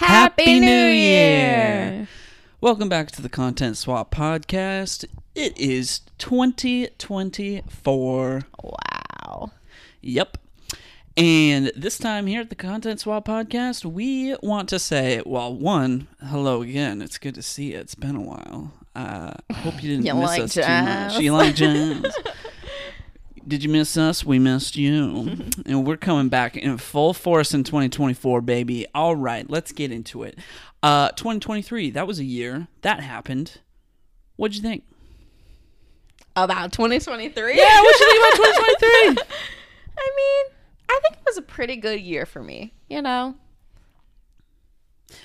Happy New Year! Welcome back to the Content Swap Podcast. It is 2024. Wow. Yep. And this time here at the Content Swap Podcast, we want to say, well, one, hello again. It's good to see you. It's been a while. Uh, I hope you didn't You miss like us too much. You like jazz? Did you miss us? We missed you. and we're coming back in full force in 2024, baby. All right, let's get into it. Uh, 2023, that was a year. That happened. What'd you think? About 2023? Yeah, what'd you think about 2023? I mean, I think it was a pretty good year for me, you know?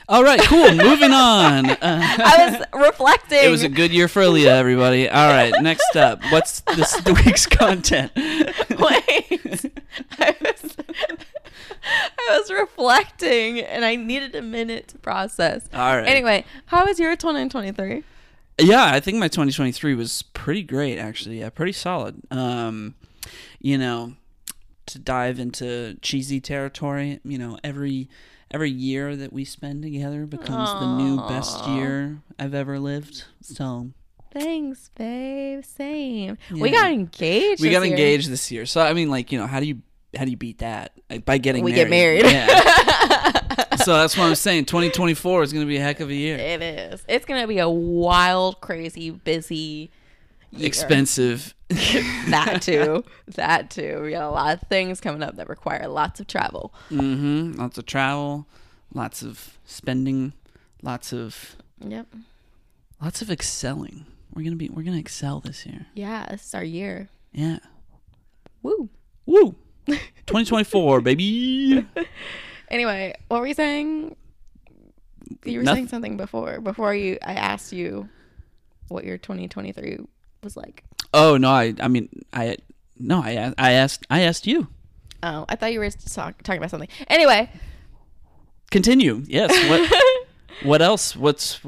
All right, cool. Moving on. Uh, I was reflecting. It was a good year for Aaliyah, everybody. All right, next up, what's this the week's content? Wait. I was, I was reflecting and I needed a minute to process. All right. Anyway, how was your 2023? Yeah, I think my 2023 was pretty great, actually. Yeah, pretty solid. Um, you know, to dive into cheesy territory, you know, every every year that we spend together becomes the new best year I've ever lived. So Thanks, babe. Same. We got engaged. we this got year. engaged this year. So I mean, like, you know, how do you how do you beat that? Like, by getting We married. get married. Yeah. so that's what I'm saying. 2024 is going to be a heck of a year. It is. It's gonna be a wild, crazy, busy, year. Expensive. that too. That too. We got a lot of things coming up that require lots of travel. Mm-hmm. Lots of travel, lots of spending, lots of Yep. lots of excelling. We're gonna be we're gonna excel this year. Yeah, this is our year. Yeah. Woo. Woo. 2024, baby. Anyway, what were you saying? You were Noth- saying something before. Before you, I asked you what your 2023 was like. Oh no, I I mean I no I I asked I asked you. Oh, I thought you were talk, talking about something. Anyway, Continue. Yes. What what else? What's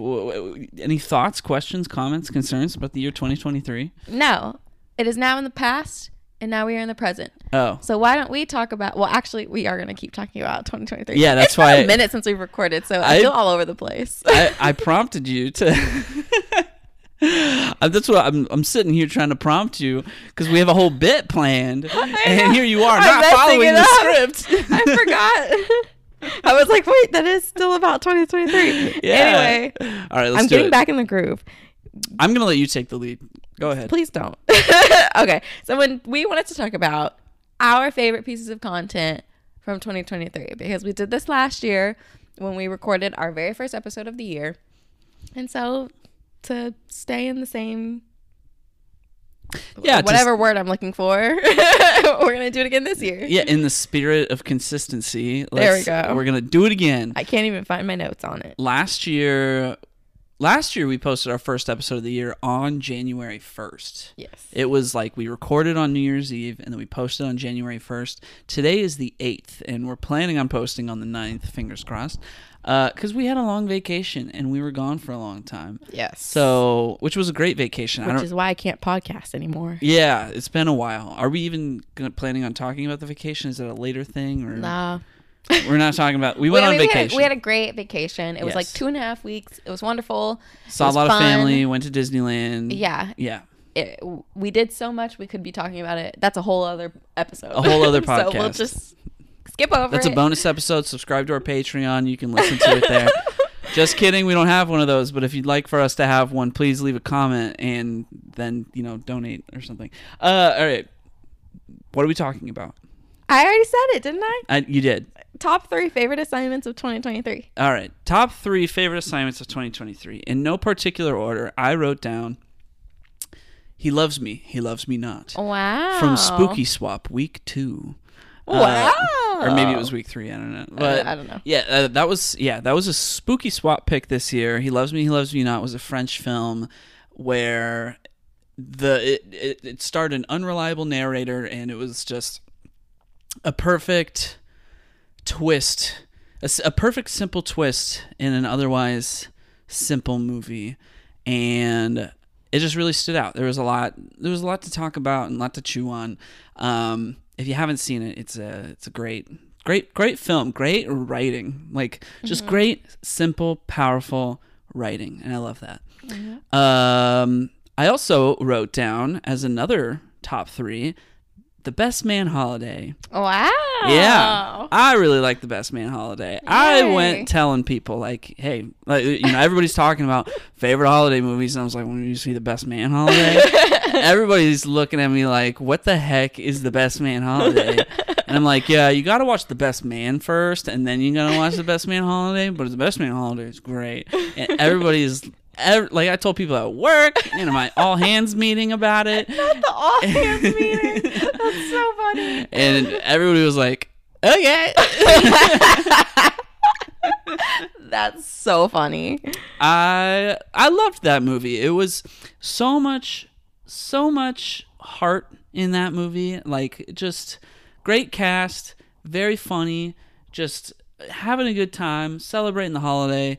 any thoughts, questions, comments, concerns about the year 2023? no, it is now in the past, and now we are in the present. Oh. So why don't we talk about? Well, actually, we are going to keep talking about 2023. Yeah, that's it's been why a I- minute since we've recorded, so I, I- feel all over the place. I, I prompted you to. That's what I'm. I'm sitting here trying to prompt you because we have a whole bit planned, and here you are not following the script. I forgot. I was like, wait, that is still about 2023. Yeah. Anyway, All right, let's I'm getting it. back in the groove. I'm gonna let you take the lead. Go ahead. Please don't. okay, so when we wanted to talk about our favorite pieces of content from 2023, because we did this last year when we recorded our very first episode of the year, and so to stay in the same Yeah, just- whatever word I'm looking for, we're gonna do it again this year. yeah, in the spirit of consistency, There we go. We're gonna do it again. I can't even find my notes on it. last year, last year we posted our first episode of the year on January 1st. Yes. It was like we recorded on New Year's Eve and then we posted on January 1st. Today is the 8th, and we're planning on posting on the 9th, fingers crossed, Uh, because we had a long vacation and we were gone for a long time. Yes. So, which was a great vacation. I which don't. is why I can't podcast anymore. yeah, it's been a while. Are we even gonna, planning on talking about the vacation? Is it a later thing, or Nah. we're not talking about? We went I on we vacation. Had, we had a great vacation. It was like two and a half weeks. It was wonderful. Saw a was lot of family. Went to Disneyland. Yeah. Yeah. It, we did so much. We could be talking about it. That's a whole other episode. A whole other podcast. so we'll just skip over That's a bonus episode. Subscribe to our Patreon. You can listen to it there. Just kidding. We don't have one of those. But if you'd like for us to have one, please leave a comment and then you know donate or something. Uh, all right. What are we talking about? I already said it, didn't I? I, you did. Top three favorite assignments of 2023. All right. Top three favorite assignments of 2023. In no particular order, I wrote down He Loves Me, He Loves Me Not. Wow. From Spooky Swap, week two. Uh, Wow. or maybe it was week three. I don't know. But I don't know. Yeah, uh, that was yeah, that was a spooky swap pick this year. He loves me, he loves me not was a French film where the it, it, it starred an unreliable narrator and it was just a perfect twist, a perfect simple twist in an otherwise simple movie, and it just really stood out. There was a lot. There was a lot to talk about and a lot to chew on. Um, if you haven't seen it, it's a it's a great great, great film, great writing, like just great, simple, powerful writing, and I love that. Um, I also wrote down as another top three, the Best Man Holiday. Wow. Yeah, I really like the Best Man Holiday. I went telling people like, "Hey, like, you know, everybody's talking about favorite holiday movies," and I was like, "When you see the Best Man Holiday?" Everybody's looking at me like, "What the heck is the Best Man Holiday?" and I'm like, "Yeah, you got to watch the Best Man first, and then you got to watch the Best Man Holiday." But the Best Man Holiday is great, and everybody's. ev- Like I told people at work, you know, my all hands meeting about it, Not the all hands meeting. That's so funny. and everybody was like, "Okay." That's so funny. I I loved that movie. It was so much so much heart in that movie. Like just great cast, very funny, just having a good time, celebrating the holiday,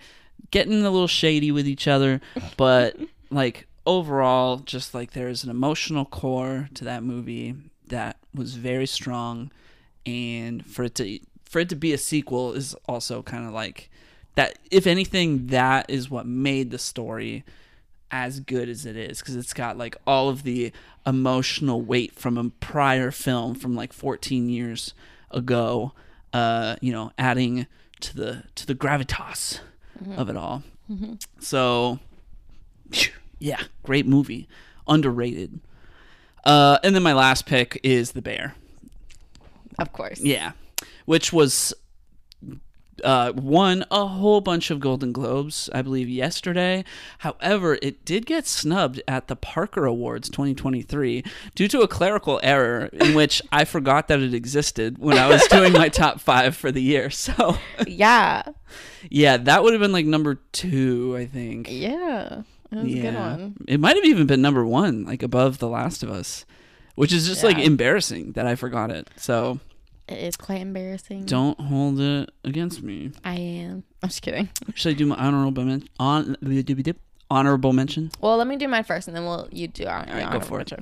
getting a little shady with each other, but like overall just like there's an emotional core to that movie that was very strong and for it to for it to be a sequel is also kind of like that if anything that is what made the story as good as it is because it's got like all of the emotional weight from a prior film from like 14 years ago uh you know adding to the to the gravitas of it all. So yeah great movie. Underrated. Uh and then my last pick is the bear. Of course. yeah, which was uh, won a whole bunch of Golden Globes, I believe, yesterday. However, it did get snubbed at the Parker Awards 2023 due to a clerical error in which I forgot that it existed when I was doing my top five for the year. So, Yeah. yeah, that would have been like number two, I think. Yeah. That was a good one. It might have even been number one, like above The Last of Us, which is just like embarrassing that I forgot it. So It is quite embarrassing. don't hold it against me. I am. I'm just kidding. Should I do my honorable mention? On honorable mention. Well, let me do mine first, and then we'll you do our. All right, go for it.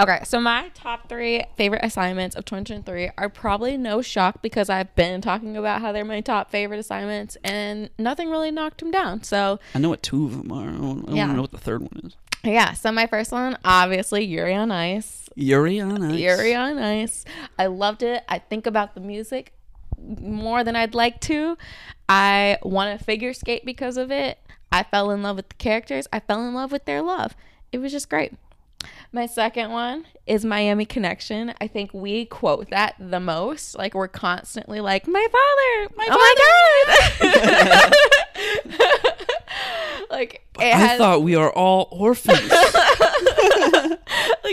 Okay, so my top three favorite assignments of 2023 are probably no shock because I've been talking about how they're my top favorite assignments, and nothing really knocked them down. So I know what two of them are. I want, I Yeah. want to know what the third one is. Yeah, so my first one, obviously Yuri on Ice. Yuri on Ice. Yuri on Ice. I loved it. I think about the music more than I'd like to. I want to figure skate because of it. I fell in love with the characters. I fell in love with their love. It was just great. My second one is Miami Connection. I think we quote that the most. Like we're constantly like, "My father, my oh my god!" like I has, thought we are all orphans. like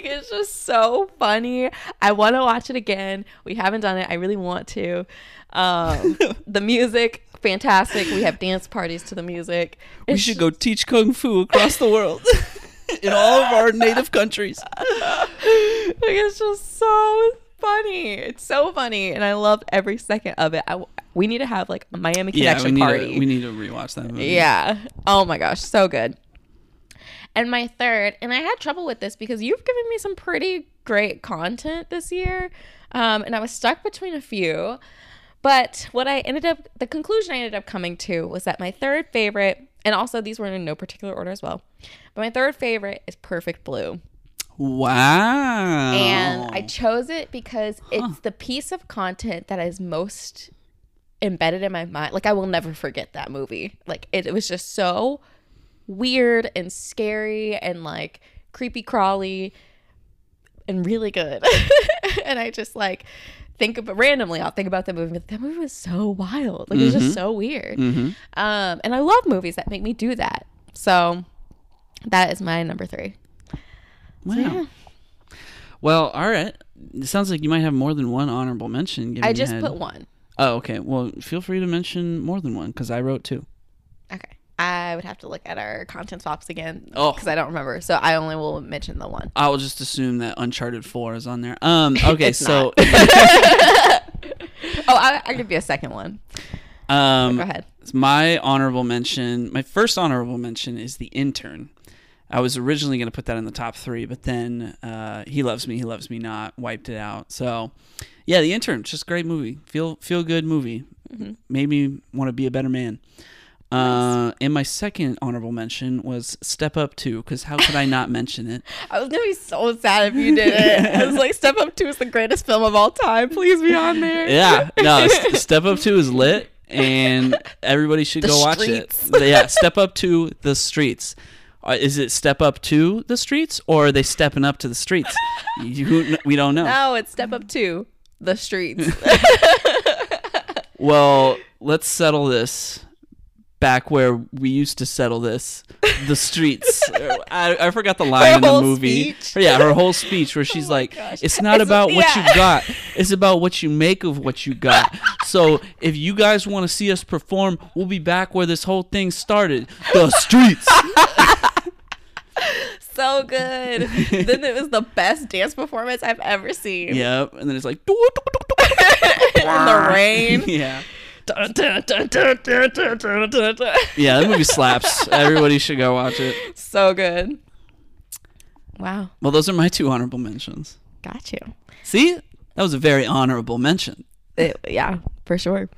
it's just so funny. I want to watch it again. We haven't done it. I really want to. Um, the music, fantastic. We have dance parties to the music. we should go teach kung fu across the world. In all of our native countries. like it's just so funny. It's so funny, and I loved every second of it. I, we need to have like a Miami Yeah, Connection we party. to, we need to rewatch that movie. Yeah. Oh my gosh, so good. And my third, and I had trouble with this because you've given me some pretty great content this year, um, and I was stuck between a few. But what I ended up, the conclusion I ended up coming to was that my third favorite, and also these were in no particular order as well, but my third favorite is Perfect Blue. Wow. And I chose it because it's the piece of content that is most embedded in my mind. Like I will never forget that movie. Like it, it was just so weird and scary and like creepy crawly and really good. and I just like think about randomly I'll think about the movie. That movie was so wild. Like it was just so weird. Um and I love movies that make me do that. So that is my number three. Wow. yeah. Well, all right. It sounds like you might have more than one honorable mention. given I just put one. Oh, okay. Well, feel free to mention more than one because I wrote two. Okay. I would have to look at our content swaps again Oh. because I don't remember. So I only will mention the one. I will just assume that Uncharted Four is on there. Um. Okay. So. Oh, I, I'll give you a second one. um. Go ahead. My honorable mention, my first honorable mention is The Intern. I was originally going to put that in the top three, but then uh, He Loves Me, He Loves Me Not wiped it out. So, yeah, The Intern, just a great movie. Feel feel good movie. Mhm. Made me want to be a better man. Uh, and my second honorable mention was Step Up 2, because how could I not mention it? I was gonna be so sad if you did it. I was like, Step Up Two is the greatest film of all time. Please be on there. Yeah, no, Step Up 2 is lit, and everybody should The go watch streets. it. Yeah, Step Up to the Streets. Uh, is it Step Up to the Streets, or are they stepping up to the streets? You, we don't know. No, it's Step Up to the streets. Well, let's settle this back where we used to settle this the streets I, I forgot the line Her in the whole movie speech? yeah her whole speech where oh she's my like gosh. it's not It's- about what you got it's about what you make of what you got so if you guys want to see us perform we'll be back where this whole thing started the streets so good. then it was the best dance performance I've ever seen. yep and then it's like In the rain. yeah yeah, that movie slaps. Everybody should go watch it. So good. Wow. Well, those are my two honorable mentions. Got you. See, that was a very honorable mention. It, yeah, for sure.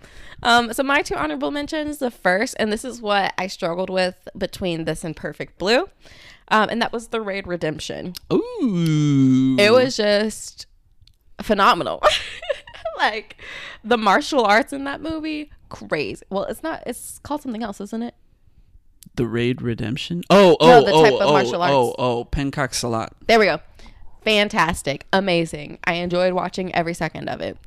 Um, so my two honorable mentions. The first, and this is what I struggled with between this and Perfect Blue, um, and that was the Raid Redemption. Ooh. It was just phenomenal. like the martial arts in that movie, crazy. Well, it's not. It's called something else, isn't it? the Raid Redemption. Oh, oh, No, the oh, type of oh, martial oh, arts. oh, oh, Pencak Silat. There we go. Fantastic, amazing. I enjoyed watching every second of it.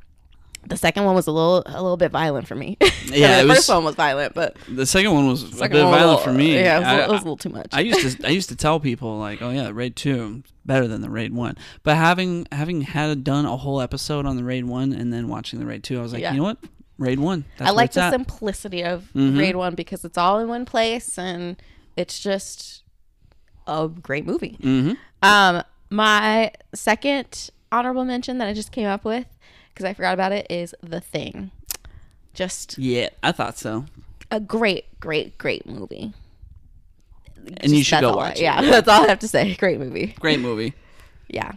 The second one was a little a little bit violent for me. Yeah, the it was- first one was violent, but The second one was a second bit one violent little- for me. Yeah, it was, a I, little- it was a little too much. I used to I used to tell people like, oh yeah, Raid Two better than the Raid One. But having having had done a whole episode on the Raid One and then watching the Raid Two, I was like, Yeah. you know what, Raid One. That's I like the at. simplicity of Mhm. Raid One because it's all in one place and it's just a great movie. Mm-hmm. Um, my second honorable mention that I just came up with because I forgot about it is The Thing. Just Yeah, I thought so. a great, great, great movie. And you Just- should that's go all I- watch it. Yeah, that's all I have to say. Great movie. Great movie. Yeah.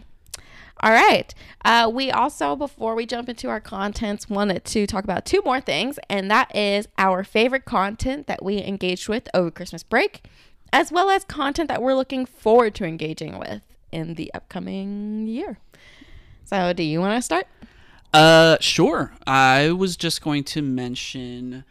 All right. Uh, we also, before we jump into our contents, wanted to talk about two more things, and that is our favorite content that we engaged with over Christmas break, as well as content that we're looking forward to engaging with in the upcoming year. So, do you want to start? Uh, sure. I was just going to mention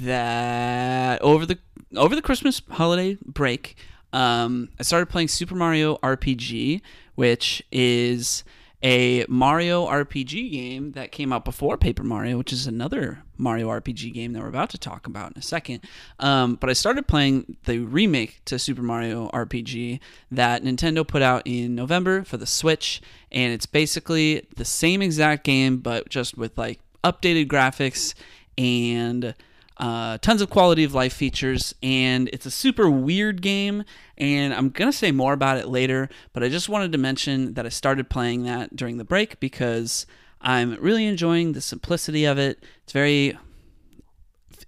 that over the over the Christmas holiday break, um, I started playing Super Mario RPG, which is a Mario RPG game that came out before Paper Mario, which is another Mario RPG game that we're about to talk about in a second. Um, but I started playing the remake to Super Mario RPG that Nintendo put out in November for the Switch, and it's basically the same exact game, but just with like updated graphics and uh, tons of quality of life features, and it's a super weird game. And I'm gonna say more about it later, but I just wanted to mention that I started playing that during the break because I'm really enjoying the simplicity of it. It's very,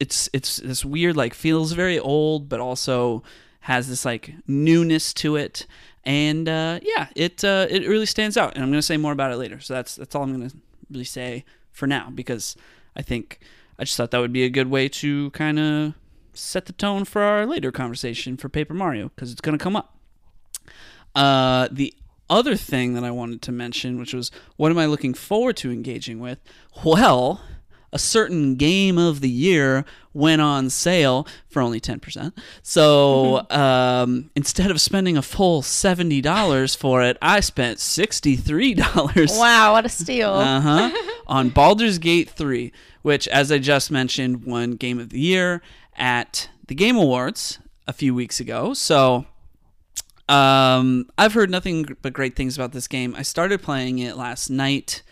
it's it's this weird like feels very old, but also has this like newness to it. And uh, yeah, it uh, it really stands out, and I'm gonna say more about it later. So that's that's all I'm gonna really say for now because I think I just thought that would be a good way to kind of set the tone for our later conversation for Paper Mario because it's going to come up. Uh, the other thing that I wanted to mention, which was what am I looking forward to engaging with? Well, a certain game of the year went on sale for only 10%. So um, instead of spending a full $70 for it, I spent $63. Wow, what a steal. Uh huh. on Baldur's Gate 3, which, as I just mentioned, won Game of the Year at the Game Awards a few weeks ago. So, um, I've heard nothing but great things about this game. I started playing it last night,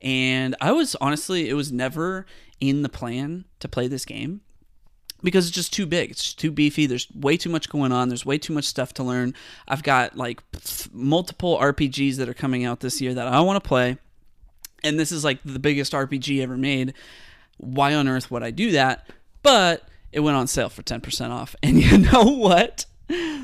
and I was honestly, it was never in the plan to play this game because it's just too big. It's too beefy. There's way too much going on. There's way too much stuff to learn. I've got like multiple RPGs that are coming out this year that I want to play. And this is like the biggest RPG ever made. Why on earth would I do that? But it went on sale for 10% off. And you know what?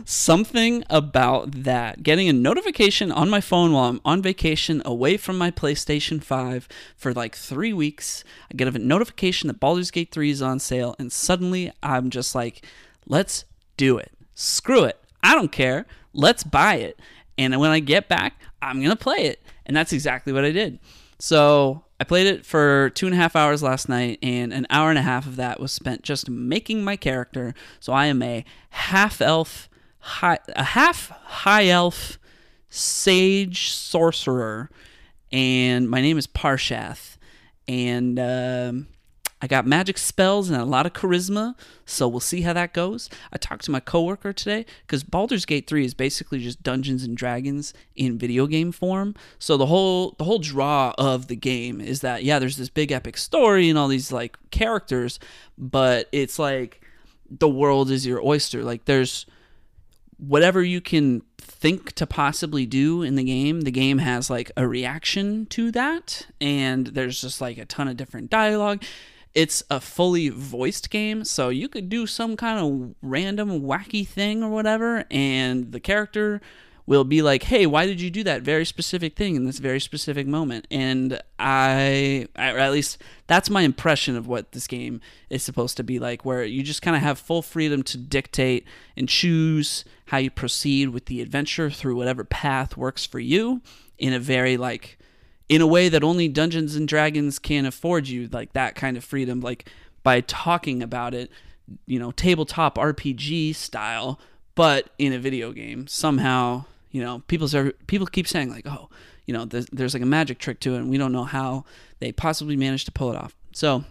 Something about that getting a notification on my phone while I'm on vacation away from my PlayStation 5 for like 3 weeks. I get a notification that Baldur's Gate 3 is on sale and suddenly I'm just like, let's do it. Screw it. I don't care. Let's buy it. And when I get back, I'm going to play it. And that's exactly what I did. So I played it for two and a half hours last night, and an hour and a half of that was spent just making my character. So I am a half elf, high, a half high elf sage sorcerer, and my name is Parshath, and um, I got magic spells and a lot of charisma, so we'll see how that goes. I talked to my coworker today because Baldur's Gate 3 is basically just Dungeons and Dragons in video game form. So the whole the whole draw of the game is that yeah, there's this big epic story and all these like characters, but it's like the world is your oyster. Like there's whatever you can think to possibly do in the game, the game has like a reaction to that and there's just like a ton of different dialogue it's a fully voiced game, so you could do some kind of random wacky thing or whatever, and the character will be like, "Hey, why did you do that very specific thing in this very specific moment?" And I, or at least that's my impression of what this game is supposed to be like, where you just kind of have full freedom to dictate and choose how you proceed with the adventure through whatever path works for you in a very like in a way that only Dungeons and Dragons can afford you, like that kind of freedom, like by talking about it, you know, tabletop RPG style, but in a video game. Somehow, you know, people people keep saying like, oh, you know, there's, there's like a magic trick to it, and we don't know how they possibly managed to pull it off. So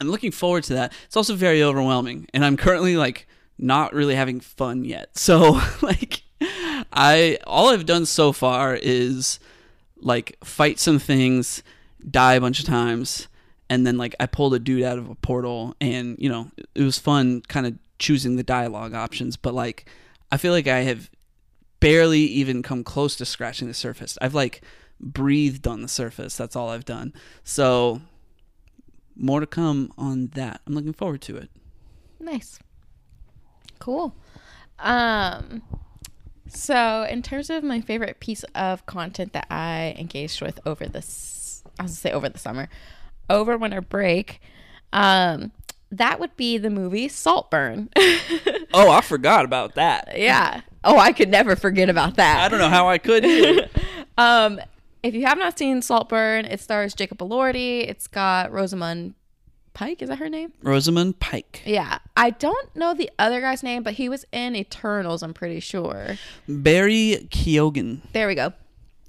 I'm looking forward to that. It's also very overwhelming, and I'm currently like not really having fun yet. So like, I all I've done so far is like fight some things, die a bunch of times, and then like I pulled a dude out of a portal, and you know it was fun, kind of choosing the dialogue options. But like I feel like I have barely even come close to scratching the surface. I've like breathed on the surface. That's all I've done. So more to come on that. I'm looking forward to it. Nice. Cool. Um so, in terms of my favorite piece of content that I engaged with over this, I was gonna say over the summer, over winter break, um, that would be the movie Saltburn. oh, I forgot about that. Yeah. Oh, I could never forget about that. I don't know how I could. um, if you have not seen Saltburn, it stars Jacob Elordi. It's got Rosamund Pike, is that her name? Rosamund Pike. Yeah. I don't know the other guy's name, but he was in Eternals, I'm pretty sure. Barry Keoghan. There we go.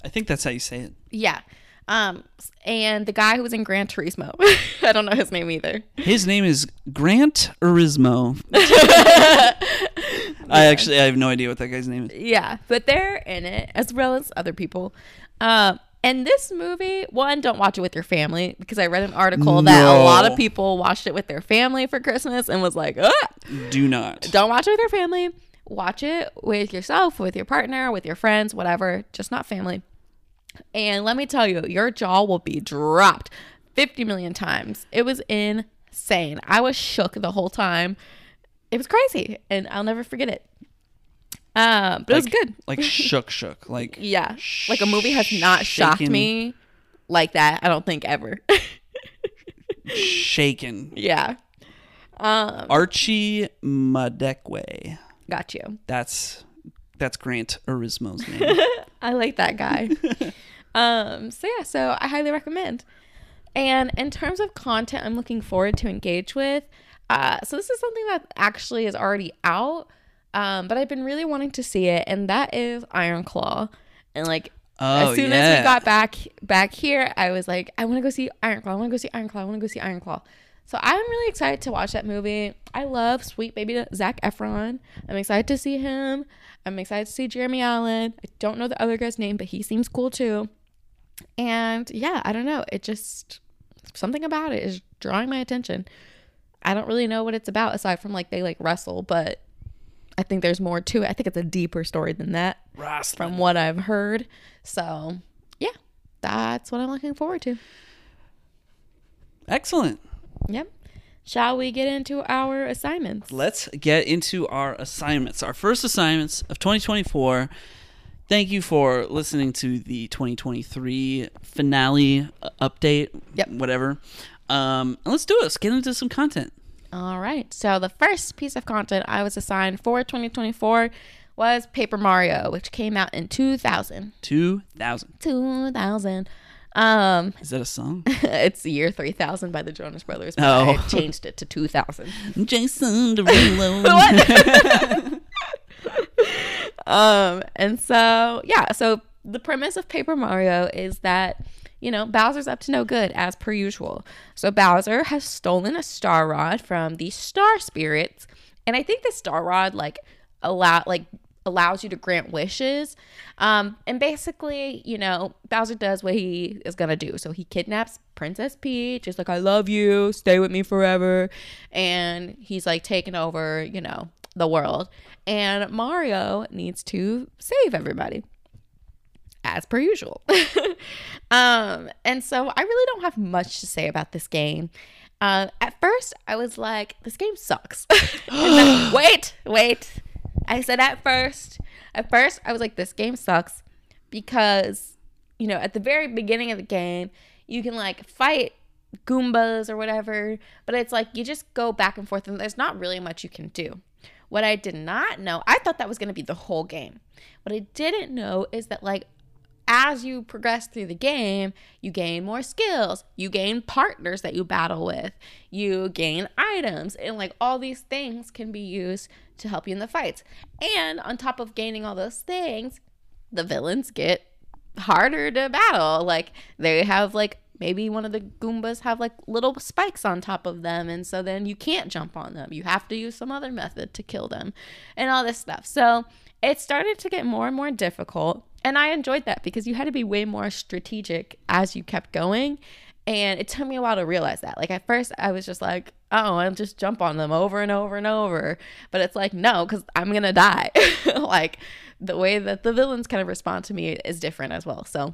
I think that's how you say it. Yeah. Um, and the guy who was in Gran Turismo. I don't know his name either. His name is Grant Urismo. I actually I have no idea what that guy's name is. Yeah, but they're in it as well as other people. Um, and this movie, one, don't watch it with your family because I read an article that a lot of people watched it with their family for Christmas and was like, ah! do not. Don't watch it with your family. Watch it with yourself, with your partner, with your friends, whatever, just not family. And let me tell you, your jaw will be dropped 50 million times. It was insane. I was shook the whole time. It was crazy, and I'll never forget it. Um, but like, it was good. Like shook, shook. Like yeah, like a movie has not shaken. shocked me like that. I don't think ever. shaken. Yeah. Um, Archie Madekwe. Got you. That's that's Grant Urismo's name. I like that guy. um. So yeah. So I highly recommend. And in terms of content, I'm looking forward to engage with. Uh, so this is something that actually is already out um, but I've been really wanting to see it, and that is Iron Claw. And like oh, as soon yeah. as we got back back here, I was like, I want to go see Iron Claw. I want to go see Iron Claw. I want to go see Iron Claw. So I'm really excited to watch that movie. I love sweet baby Zac Efron. I'm excited to see him. I'm excited to see Jeremy Allen. I don't know the other guy's name, but he seems cool too. And yeah, I don't know. It just something about it is drawing my attention. I don't really know what it's about aside from like they like wrestle, but I think there's more to it. I think it's a deeper story than that Wrestling. from what I've heard. So, yeah, that's what I'm looking forward to. Excellent. Yep. shall we get into our assignments? Let's get into our assignments. Our first assignments of 2024. Thank you for listening to the 2023 finale uh, update. Yep. Whatever. Um, and let's do it. Let's get into some content. All right. So the first piece of content I was assigned for 2024 was Paper Mario, which came out in 2000. 2000. 2000. Um, Is that a song? it's the year 3000 by the Jonas Brothers. But Oh. I changed it to 2000. Jason Derulo. Um, and so yeah, so the premise of Paper Mario is that you know Bowser's up to no good as per usual. So Bowser has stolen a star rod from the Star Spirits, and I think the star rod like allow like allows you to grant wishes. Um, and basically, you know, Bowser does what he is gonna do. So he kidnaps Princess Peach. Is like, I love you, stay with me forever, and he's like taking over, you know, the world. And Mario needs to save everybody as per usual. um, and so I really don't have much to say about this game. Uh, at first, I was like, this game sucks. Then- wait, wait. I said at first, at first, I was like, this game sucks because, you know, at the very beginning of the game, you can like fight Goombas or whatever, but it's like you just go back and forth and there's not really much you can do. What I did not know, I thought that was going to be the whole game. What I didn't know is that, like, as you progress through the game, you gain more skills, you gain partners that you battle with, you gain items, and like all these things can be used to help you in the fights. And on top of gaining all those things, the villains get harder to battle. Like they have like maybe one of the Goombas have like little spikes on top of them, and so then you can't jump on them. You have to use some other method to kill them, and all this stuff. So it started to get more and more difficult, and I enjoyed that because you had to be way more strategic as you kept going. And it took me a while to realize that. Like at first, I was just like, "Oh, I'll just jump on them over and over and over," but it's like, no, because I'm gonna die. like the way that the villains kind of respond to me is different as well. So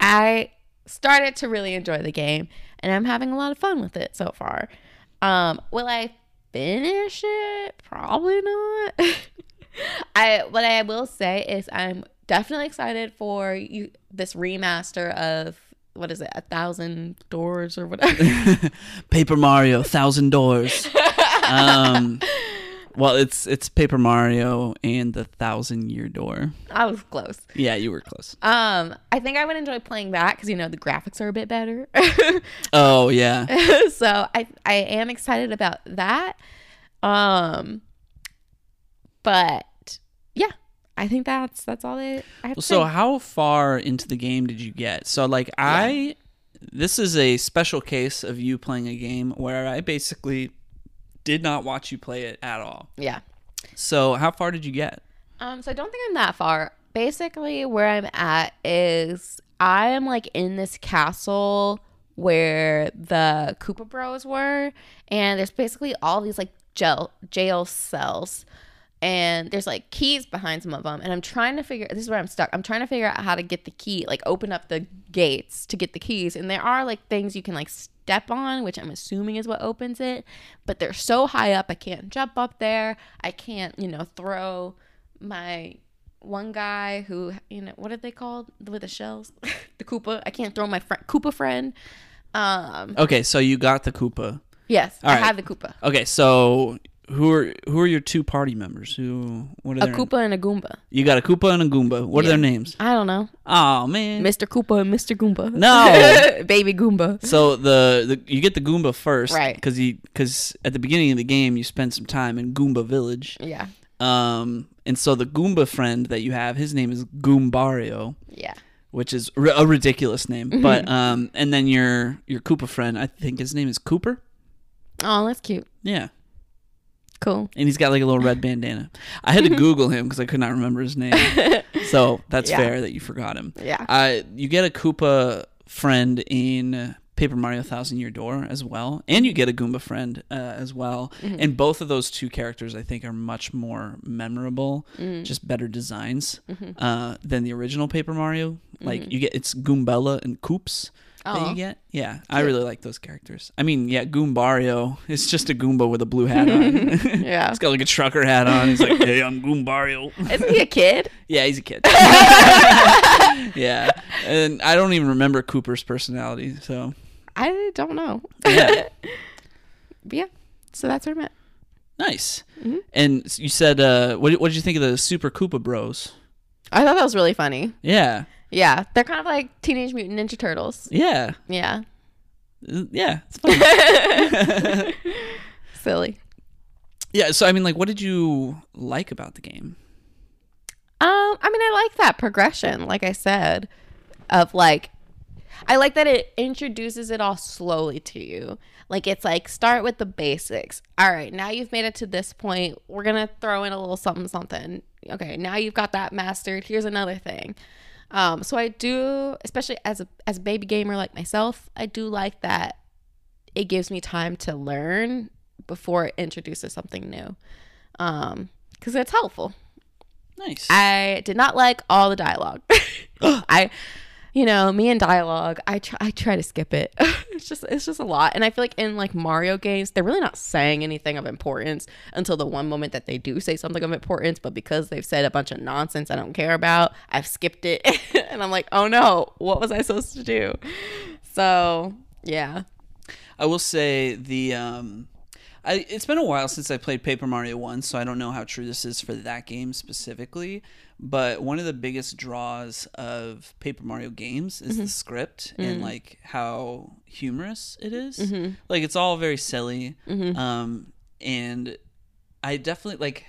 I started to really enjoy the game and I'm having a lot of fun with it so far. Um, will I finish it? Probably not. I what I will say is I'm definitely excited for you this remaster of what is it, a thousand doors or whatever. Paper Mario, Thousand Doors. Um, well, it's it's Paper Mario and the Thousand Year Door. I was close. Yeah, you were close. Um, I think I would enjoy playing that because you know the graphics are a bit better. Oh yeah, so I I am excited about that. Um, but yeah, I think that's that's all it. I have So how far into the game did you get? So like I this is a special case of you playing a game where I basically did not watch you play it at all. Yeah. So how far did you get? Um, so I don't think I'm that far. Basically, where I'm at is I am like in this castle where the Koopa Bros were, and there's basically all these like jail jail cells, and there's like keys behind some of them, and I'm trying to figure. This is where I'm stuck. I'm trying to figure out how to get the key, like open up the gates to get the keys, and there are like things you can like step on, which I'm assuming is what opens it, but they're so high up I can't jump up there. I can't, you know, throw my one guy who you know what are they called with the shells the koopa i can't throw my friend koopa friend um Okay, so you got the Koopa. yes All i right. have the koopa Okay, so who are who are your two party members? Who what are a koopa and a goomba You got a Koopa and a Goomba. What are their names? i don't know Oh man. mr koopa and mr goomba No. baby goomba So the, the you get the Goomba first, Right. Because you because at the beginning of the game you spend some time in Goomba Village, yeah um, and so the Goomba friend that you have, his name is Goombario, yeah which is a ridiculous name. Mm-hmm. But um, and then your your Koopa friend, I think his name is Kooper. oh that's cute Yeah, cool and he's got like a little red bandana. I had to Google him because I could not remember his name. So that's Yeah. fair that you forgot him. yeah Uh, you get a Koopa friend in Paper Mario Thousand Year Door as well, and you get a Goomba friend uh, as well. Mm-hmm. And both of those two characters, I think, are much more memorable, Mm. just better designs Mm-hmm. uh, than the original Paper Mario, Like you get it's Goombella and Koops that Oh. you get. Yeah, I really like those characters. I mean, yeah, Goombario is just a Goomba with a blue hat on. Yeah. he's got like a trucker hat on. He's like, "Hey, I'm Goombario." Isn't he a kid? yeah, he's a kid. yeah, and I don't even remember Kooper's personality. So I don't know. Yeah. Yeah. So that's where I'm at. nice. Mhm. And you said, uh, what what did you think of the Super Koopa Bros? I thought that was really funny. Yeah, Yeah. They're kind of like Teenage Mutant Ninja Turtles. yeah, Yeah. Uh, yeah. It's fun. Silly. yeah. So I mean, like, what did you like about the game? Um, I mean, I like that progression, like I said, of like, I like that it introduces it all slowly to you. Like, it's like, start with the basics. All right, now you've made it to this point. We're going to throw in a little something, something. Okay, now you've got that mastered. Here's another thing. Um, so I do, especially as a as a baby gamer like myself, I do like that it gives me time to learn before it introduces something new. Um, because it's helpful. Nice. I did not like all the dialogue. I, you know, me and dialogue, I try, I try to skip it. it's just, it's just a lot. And I feel like in like Mario games, they're really not saying anything of importance until the one moment that they do say something of importance. But because they've said a bunch of nonsense I don't care about, I've skipped it. and I'm like, oh no, what was I supposed to do? So yeah. I will say the um, I it's been a while since I played Paper Mario One, so I don't know how true this is for that game specifically. But one of the biggest draws of Paper Mario games is the mm-hmm. script mm-hmm. and like how humorous it is. Mm-hmm. Like it's all very silly, um, and I definitely like.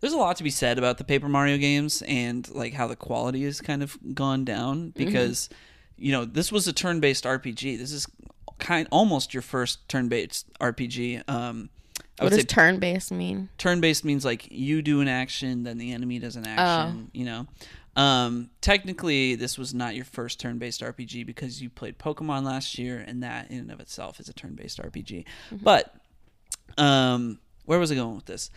There's a lot to be said about the Paper Mario games and like how the quality has kind of gone down because you know this was a turn-based RPG. This is kind almost your first turn-based RPG. Um, I What does turn based mean? turn-based means like you do an action, then the enemy does an action. You know, um, technically this was not your first turn-based RPG because you played Pokemon last year, and that in and of itself is a turn-based RPG. But um, where was I going with this?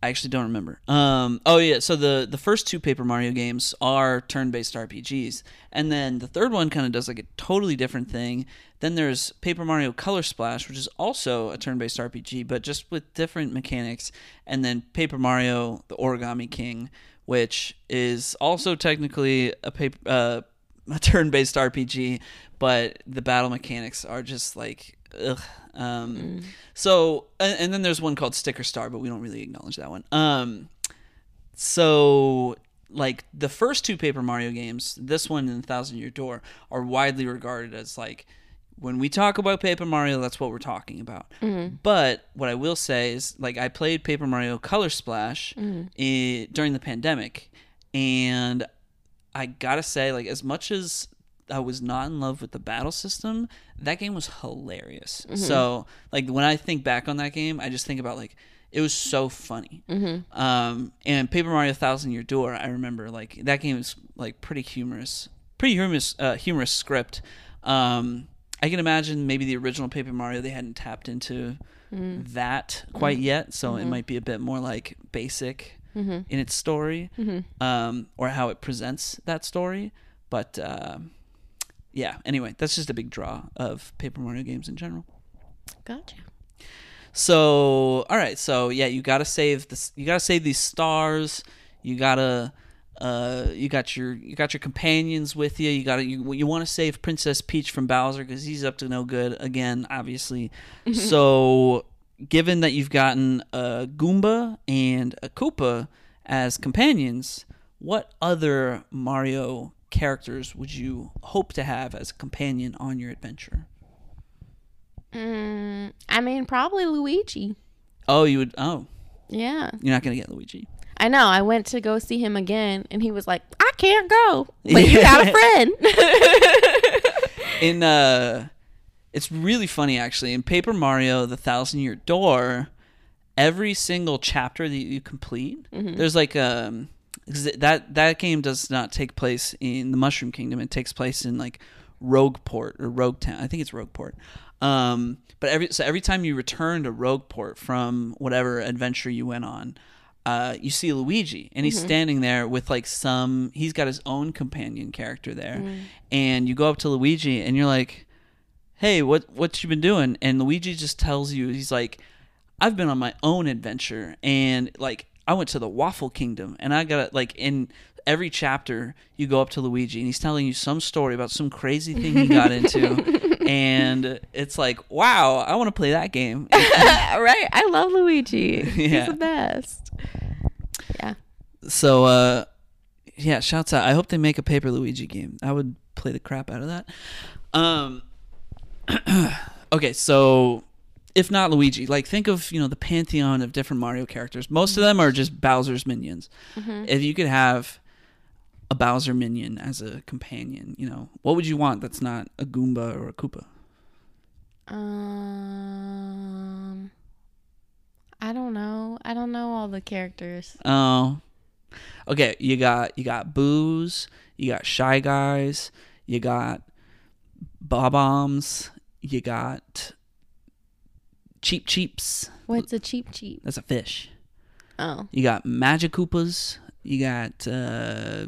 I actually don't remember. Um, oh yeah, so the the first two Paper Mario games are turn-based RPGs, and then the third one kind of does like a totally different thing. Then there's Paper Mario Color Splash, which is also a turn-based RPG, but just with different mechanics. And then Paper Mario: The Origami King, which is also technically a paper uh, a turn-based RPG, but the battle mechanics are just like ugh. Um, So, and, and then there's one called Sticker Star, but we don't really acknowledge that one. Um, so like the first two Paper Mario games, this one and Thousand Year Door, are widely regarded as like when we talk about Paper Mario, that's what we're talking about. But what I will say is, like, I played Paper Mario Color Splash i- during the pandemic, and I gotta say, like, as much as I was not in love with the battle system, that game was hilarious. So, like, when I think back on that game, I just think about like it was so funny. Um, and Paper Mario Thousand Year Door, I remember like that game was like pretty humorous, pretty humorous, uh, humorous script. Um, I can imagine maybe the original Paper Mario they hadn't tapped into that quite yet, so it might be a bit more like basic in its story, um, or how it presents that story. But um yeah, anyway, that's just a big draw of Paper Mario games in general. Gotcha. So, all right, so yeah, you gotta save this. You gotta save these stars. You gotta, uh, you got your you got your companions with you. You gotta you you want to save Princess Peach from Bowser because he's up to no good again, obviously. so, given that you've gotten a Goomba and a Koopa as companions, what other Mario characters would you hope to have as a companion on your adventure? Mm, I mean, probably Luigi. Oh, you would. Oh, Yeah. you're not gonna get Luigi. I know. I went to go see him again, and he was like, "I can't go, but you got a friend." in uh it's really funny actually. In paper mario the thousand year door every single chapter that you complete there's like um that that game does not take place in the mushroom kingdom. It takes place in like rogueport or rogue town. I think it's rogueport um but every so every time you return to rogueport from whatever adventure you went on uh, you see Luigi, and he's standing there with like some. He's got his own companion character there, and you go up to Luigi, and you're like, "Hey, what what you been doing?" And Luigi just tells you, he's like, "I've been on my own adventure, and like I went to the Waffle Kingdom, and I got like in." Every chapter, you go up to Luigi, and he's telling you some story about some crazy thing he got into, and it's like, wow, I want to play that game. right. I love Luigi. He's the best. Yeah. So uh yeah, shouts out. I hope they make a Paper Luigi game. I would play the crap out of that. Um Okay, so if not Luigi, like think of, you know, the pantheon of different Mario characters. Most of them are just Bowser's minions. If you could have a Bowser minion as a companion, you know, what would you want that's not a Goomba or a Koopa? Um, I don't know. I don't know all the characters. Oh. Okay, you got you got Boos, you got Shy Guys, you got Bob-ombs, you got Cheep Cheeps. What's a cheep cheep? That's a fish. Oh, You got Magic Koopas, you got uh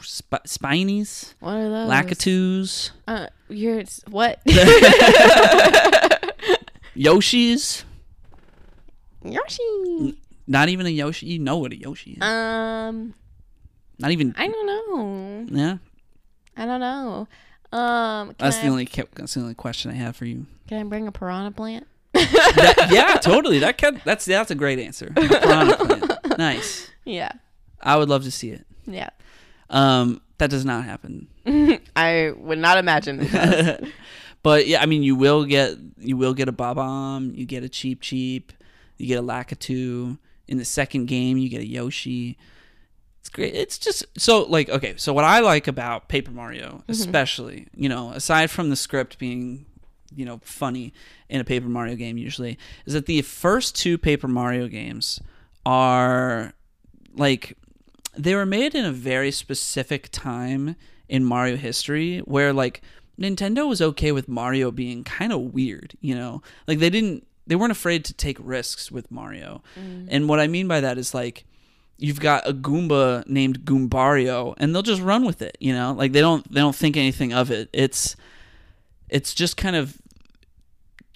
sp- Spinies, what are those? Lakitus, Uh, you're what? Yoshis. Yoshi. Not even a Yoshi. You know what a Yoshi is. Um, Not even. I don't know. Yeah. I don't know. Um, That's I, the only. That's the only question I have for you. Can I bring a piranha plant? That- yeah, totally. That can, that's that's a great answer. Nice. Yeah. I would love to see it. Yeah. Um, that does not happen. I would not imagine. But yeah, I mean, you will get you will get a Bob-omb, you get a Cheep Cheep, you get a Lakitu. In the second game, you get a Yoshi. It's great. It's just so like okay. So what I like about Paper Mario, especially, you know, aside from the script being, you know, funny in a Paper Mario game, usually, is that the first two Paper Mario games are like they were made in a very specific time in Mario history where like Nintendo was okay with Mario being kind of weird, you know? Like they didn't they weren't afraid to take risks with Mario. Mm. And what I mean by that is like you've got a Goomba named Goombario and they'll just run with it, you know? Like they don't they don't think anything of it. It's it's just kind of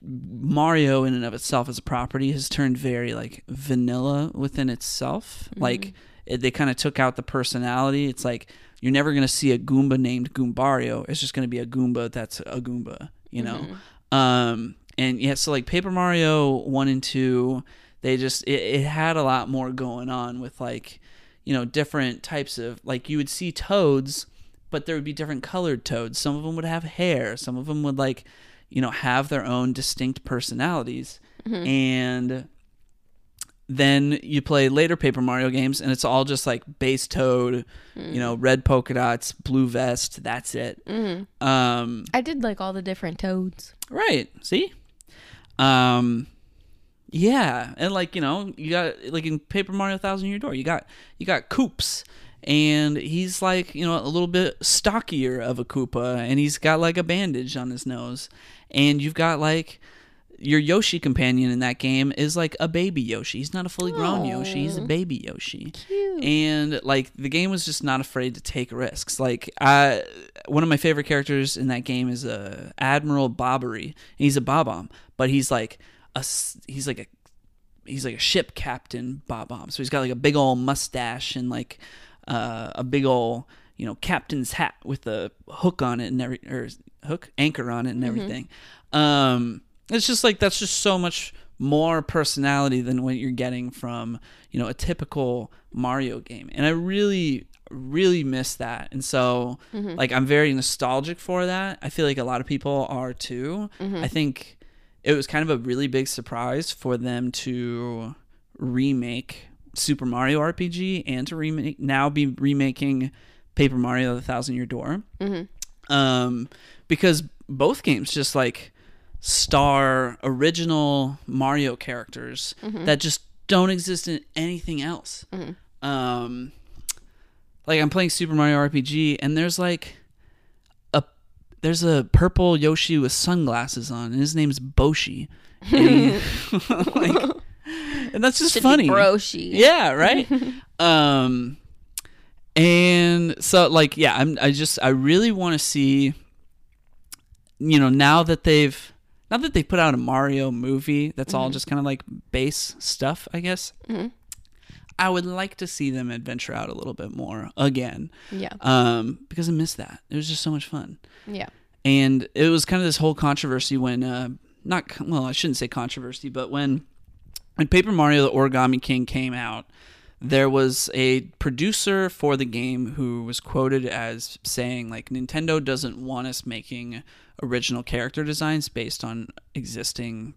Mario in and of itself as a property has turned very like vanilla within itself. Like it, they kind of took out the personality. It's like you're never going to see a Goomba named Goombario. It's just going to be a Goomba that's a Goomba, you know. Um and yeah, so like Paper Mario 1 and 2, they just it, it had a lot more going on with like you know different types of like you would see toads but there would be different colored toads. Some of them would have hair. Some of them would like, you know, have their own distinct personalities. And then you play later Paper Mario games, and it's all just like base toad, you know, red polka dots, blue vest. That's it. Um, I did like all the different toads. Right. See? Um yeah, and like, you know, you got like in Paper Mario Thousand Year Door, you got you got Koops and he's like, you know, a little bit stockier of a Koopa and he's got like a bandage on his nose. And you've got like your Yoshi companion in that game is like a baby Yoshi. He's not a fully grown Yoshi, he's a baby Yoshi Cute. and like the game was just not afraid to take risks like i one of my favorite characters in that game is uh, admiral bobbery he's a bob-omb but he's like a he's like a he's like a ship captain bob-omb so he's got like a big old mustache and like uh, a big old you know captain's hat with a hook on it and every or hook anchor on it and everything. Um it's just like that's just so much more personality than what you're getting from you know a typical mario game. And i really really miss that. And so like i'm very nostalgic for that. I feel like a lot of people are too. I think it was kind of a really big surprise for them to remake super mario rpg and to remake now be remaking paper mario the thousand year door um because both games just like star original Mario characters that just don't exist in anything else. Um, like I'm playing Super Mario RPG, and there's like a there's a purple Yoshi with sunglasses on, and his name's Boshi. And like, and that's just Should funny. broshy. Yeah, right. um, and so like, yeah, I'm. I just, I really want to see. You know, now that they've, now that they put out a Mario movie, that's all just kind of like base stuff, I guess. Mhm. I would like to see them adventure out a little bit more again, Yeah. um, because I missed that. It was just so much fun Yeah. and it was kind of this whole controversy when uh not well i shouldn't say controversy but when when paper mario the origami king came out there was a producer for the game who was quoted as saying like nintendo doesn't want us making original character designs based on existing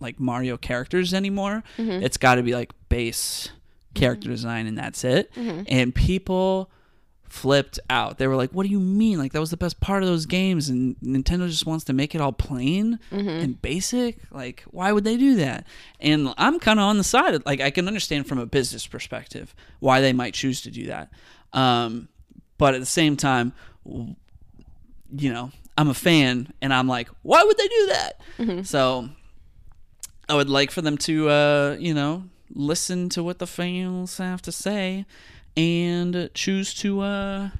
like mario characters anymore. Mm-hmm. It's got to be like base character mm-hmm. design and that's it. Mm-hmm. And people flipped out. They were like, "What do you mean? Like that was the best part of those games, and Nintendo just wants to make it all plain and basic? Like, why would they do that?" And I'm kind of on the side of like I can understand from a business perspective why they might choose to do that, um, but at the same time, you know, I'm a fan, and I'm like, why would they do that? So. I would like for them to, uh, you know, listen to what the fans have to say and choose to uh,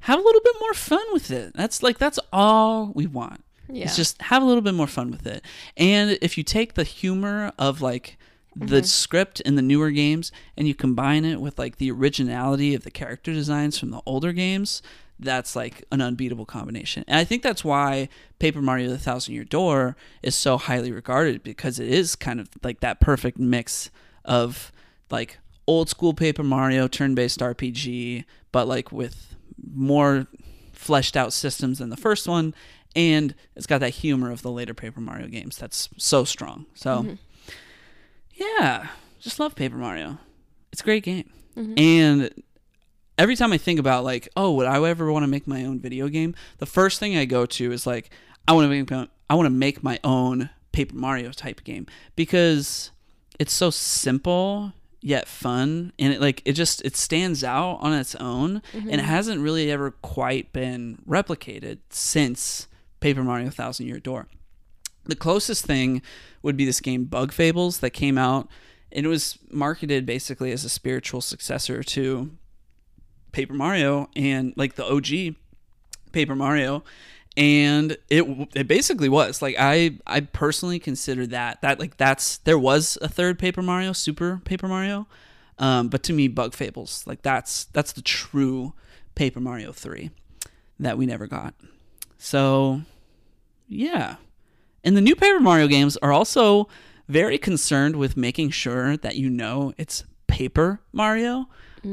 have a little bit more fun with it. That's like that's all we want. Yeah. It's just have a little bit more fun with it. And if you take the humor of like the script in the newer games and you combine it with like the originality of the character designs from the older games, that's like an unbeatable combination. And I think that's why Paper Mario the Thousand Year Door is so highly regarded because it is kind of like that perfect mix of like old school Paper Mario turn based RPG, but like with more fleshed out systems than the first one. And it's got that humor of the later Paper Mario games that's so strong. So, mm-hmm. yeah, just love Paper Mario. It's a great game. Mm-hmm. And every time I think about like, oh, would I ever want to make my own video game? The first thing I go to is like, I want to make my- I want to make my own Paper Mario type game because it's so simple yet fun and it like it just it stands out on its own and it mm-hmm. hasn't really ever quite been replicated since Paper Mario Thousand Year Door. The closest thing would be this game Bug Fables that came out and it was marketed basically as a spiritual successor to Paper Mario and like the OG Paper Mario and it it basically was like I I personally consider that that like that's there was a third Paper Mario Super Paper Mario um but to me Bug Fables like that's that's the true Paper Mario 3 that we never got so yeah and the new Paper Mario games are also very concerned with making sure that you know it's Paper Mario.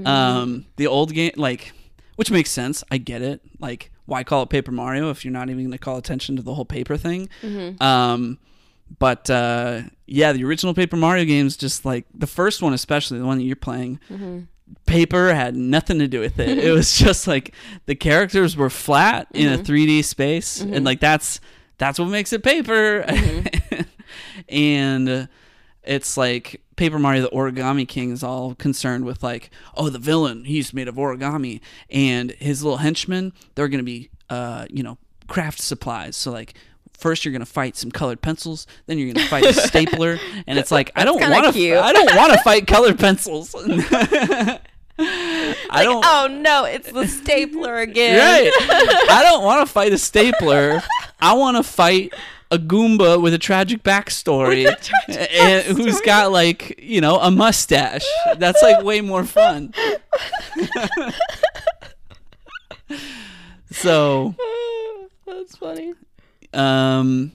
Um, the old game, like, which makes sense. I get it. Like, why call it Paper Mario if you're not even going to call attention to the whole paper thing? Um, but uh, yeah, the original Paper Mario games, just like the first one, especially the one that you're playing, paper had nothing to do with it. it was just like the characters were flat in a 3D space, and like that's that's what makes it paper. and uh, it's like Paper Mario the Origami King is all concerned with like, oh, the villain, he's made of origami, and his little henchmen, they're gonna be, uh, you know, craft supplies. So like. First, you're gonna fight some colored pencils. Then you're gonna fight a stapler, and it's like I don't want to. I don't want to fight colored pencils. I don't. Oh no, it's the stapler again. Right. I don't want to fight a stapler. I want to fight a Goomba with a tragic backstory, a tragic and who's got like you know a mustache. That's like way more fun. so, That's funny. um,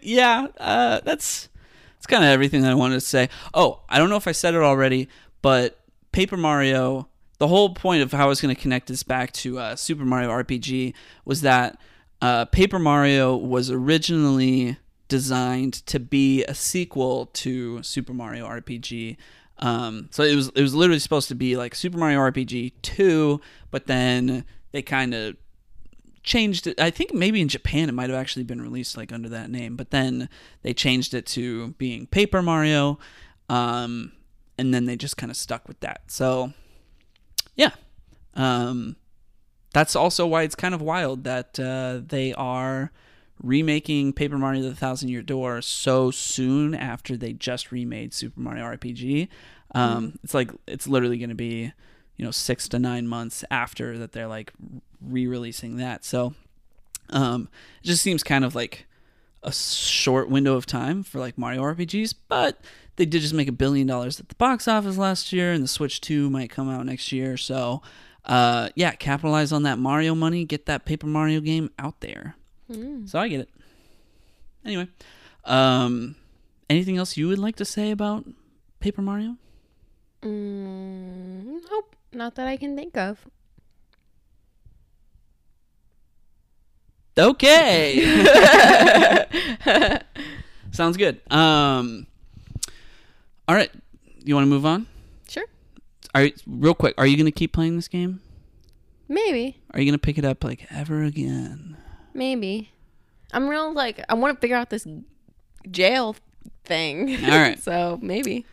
yeah, uh, that's that's kind of everything that I wanted to say. Oh, I don't know if I said it already, but Paper Mario. The whole point of how I was going to connect this back to uh, Super Mario RPG was that uh, Paper Mario was originally designed to be a sequel to Super Mario RPG. Um, so it was it was literally supposed to be like Super Mario RPG two, but then they kind of changed it. I think maybe in Japan it might have actually been released like under that name, but then they changed it to being Paper Mario, um, and then they just kind of stuck with that. So yeah, um, that's also why it's kind of wild that uh, they are remaking Paper Mario: The Thousand Year Door so soon after they just remade Super Mario RPG. Um, It's like it's literally going to be, you know, six to nine months after that they're like re-releasing that. So, um, it just seems kind of like a short window of time for like Mario RPGs, but they did just make a billion dollars at the box office last year, and the Switch 2 might come out next year. So, uh, yeah, capitalize on that Mario money, get that Paper Mario game out there. So I get it. Anyway, um, anything else you would like to say about Paper Mario? Mm, nope, not that I can think of. Okay. Sounds good. Um, all right. You want to move on? Are you, real quick? Are you going to keep playing this game? maybe, Are you going to pick it up like ever again? maybe. I'm real like I want to figure out this jail thing. All right. so maybe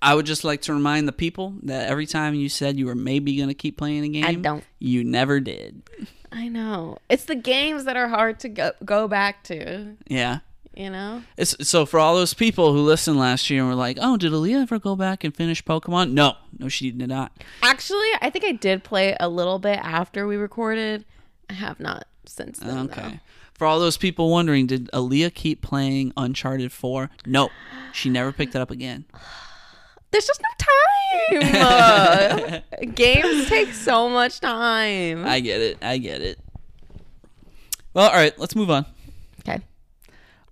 I would just like to remind the people that every time you said you were maybe going to keep playing a game, I don't. You never did. I know it's the games that are hard to go go back to. Yeah. You know. It's, so for all those people who listened last year and were like, "Oh, did Aaliyah ever go back and finish Pokemon?" No, no, she did not. Actually, I think I did play a little bit after we recorded. I have not since then. Okay. though. For all those people wondering, did Aaliyah keep playing Uncharted 4? No, she never picked it up again. There's just no time. Uh, games take so much time. I get it. I get it. Well, all right, let's move on.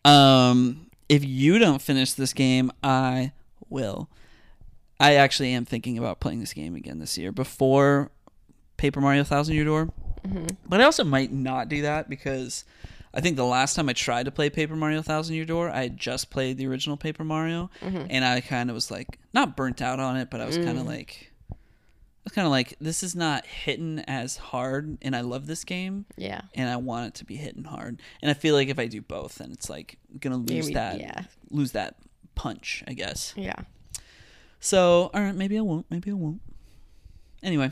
Um, if you don't finish this game, I will. I actually am thinking about playing this game again this year before Paper Mario Thousand Year Door. Mm-hmm. But I also might not do that because I think the last time I tried to play Paper Mario Thousand Year Door, I had just played the original Paper Mario, mm-hmm. and I kind of was like not burnt out on it, but I was kind of mm. like, was kind of like, this is not hitting as hard, and I love this game Yeah. and I want it to be hitting hard. And I feel like if I do both, then it's like gonna lose Maybe- that yeah. lose that punch, I guess. Yeah. So all right, maybe I won't. Maybe I won't. Anyway,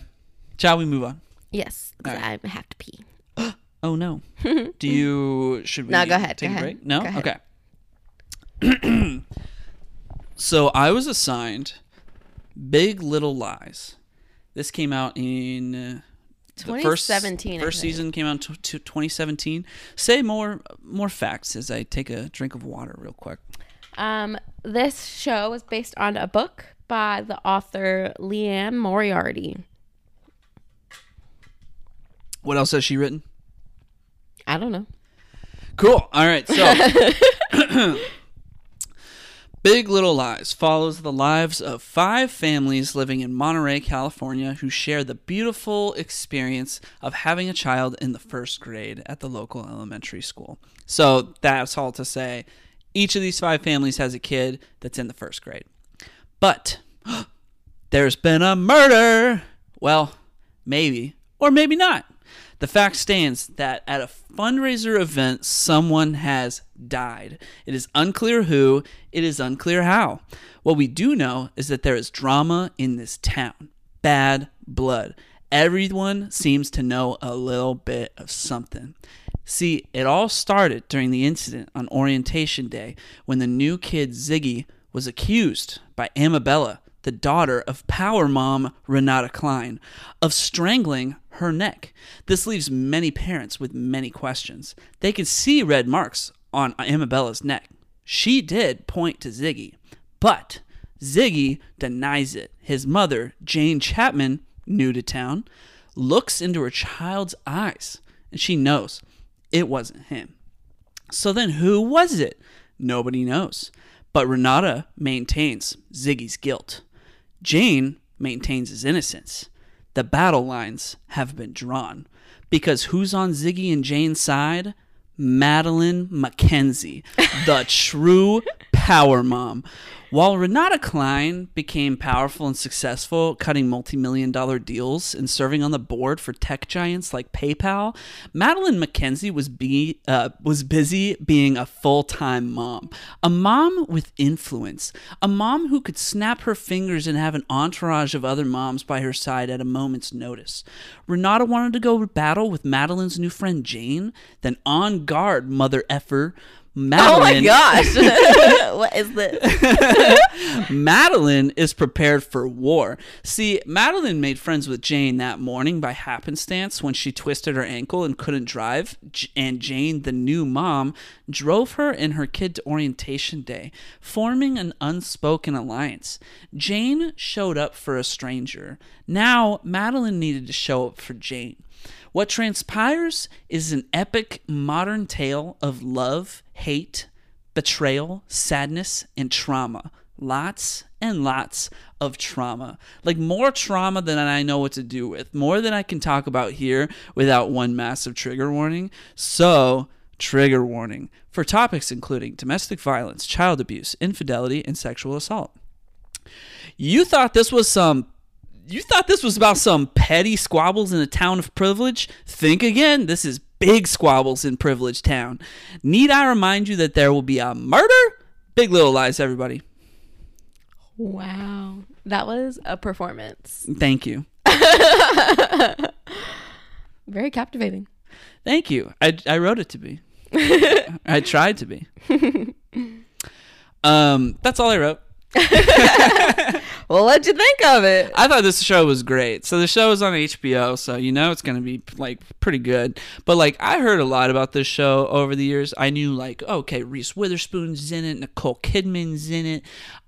shall we move on? Yes. right. I have to pee. Oh no. do you should we No, go ahead, take go a ahead, break? No? Okay. so I was assigned Big Little Lies. This came out in uh, the first 2017, First season came out in t- t- 2017. Say more more facts as I take a drink of water real quick. Um, this show is based on a book by the author Liane Moriarty. What else has she written? I don't know. Cool. All right. So, Big Little Lies follows the lives of five families living in Monterey, California, who share the beautiful experience of having a child in the first grade at the local elementary school. So, that's all to say. Each of these five families has a kid that's in the first grade. But there's been a murder. Well, maybe, or maybe not. The fact stands that at a fundraiser event, someone has died. It is unclear who, it is unclear how. What we do know is that there is drama in this town bad blood. Everyone seems to know a little bit of something. See, it all started during the incident on orientation day when the new kid Ziggy was accused by Amabella, the daughter of power mom Renata Klein, of strangling her neck. This leaves many parents with many questions. They could see red marks on Amabella's neck. She did point to Ziggy, but Ziggy denies it. His mother, Jane Chapman, new to town, looks into her child's eyes and she knows it wasn't him. So then who was it? Nobody knows. But Renata maintains Ziggy's guilt. Jane maintains his innocence. The battle lines have been drawn. Because who's on Ziggy and Jane's side? Madeline Mackenzie, the true power mom. While Renata Klein became powerful and successful, cutting multi million dollar deals and serving on the board for tech giants like PayPal, Madeline Mackenzie was, be, uh, was busy being a full time mom. A mom with influence. A mom who could snap her fingers and have an entourage of other moms by her side at a moment's notice. Renata wanted to go battle with Madeline's new friend Jane, then on guard, mother effer. Oh Madeline, my gosh. what is this? Madeline is prepared for war. See, Madeline made friends with Jane that morning by happenstance when she twisted her ankle and couldn't drive. And Jane, the new mom, drove her and her kid to orientation day, forming an unspoken alliance. Jane showed up for a stranger. Now, Madeline needed to show up for Jane. What transpires is an epic modern tale of love, hate, betrayal, sadness, and trauma. Lots and lots of trauma. Like more trauma than I know what to do with. More than I can talk about here without one massive trigger warning. So, trigger warning for topics including domestic violence, child abuse, infidelity, and sexual assault. You thought this was some you thought this was about some petty squabbles in a town of privilege? Think again. This is big squabbles in privileged town. Need I remind you that there will be a murder? Big little lies, everybody. Wow. That was a performance. Thank you. Very captivating. Thank you. I, I wrote it to be. I tried to be. Um, that's all I wrote. Well, what'd you think of it? I thought this show was great. So the show is on HBO, so you know it's gonna be like pretty good. But like I heard a lot about this show over the years. I knew like okay, Reese Witherspoon's in it, Nicole Kidman's in it,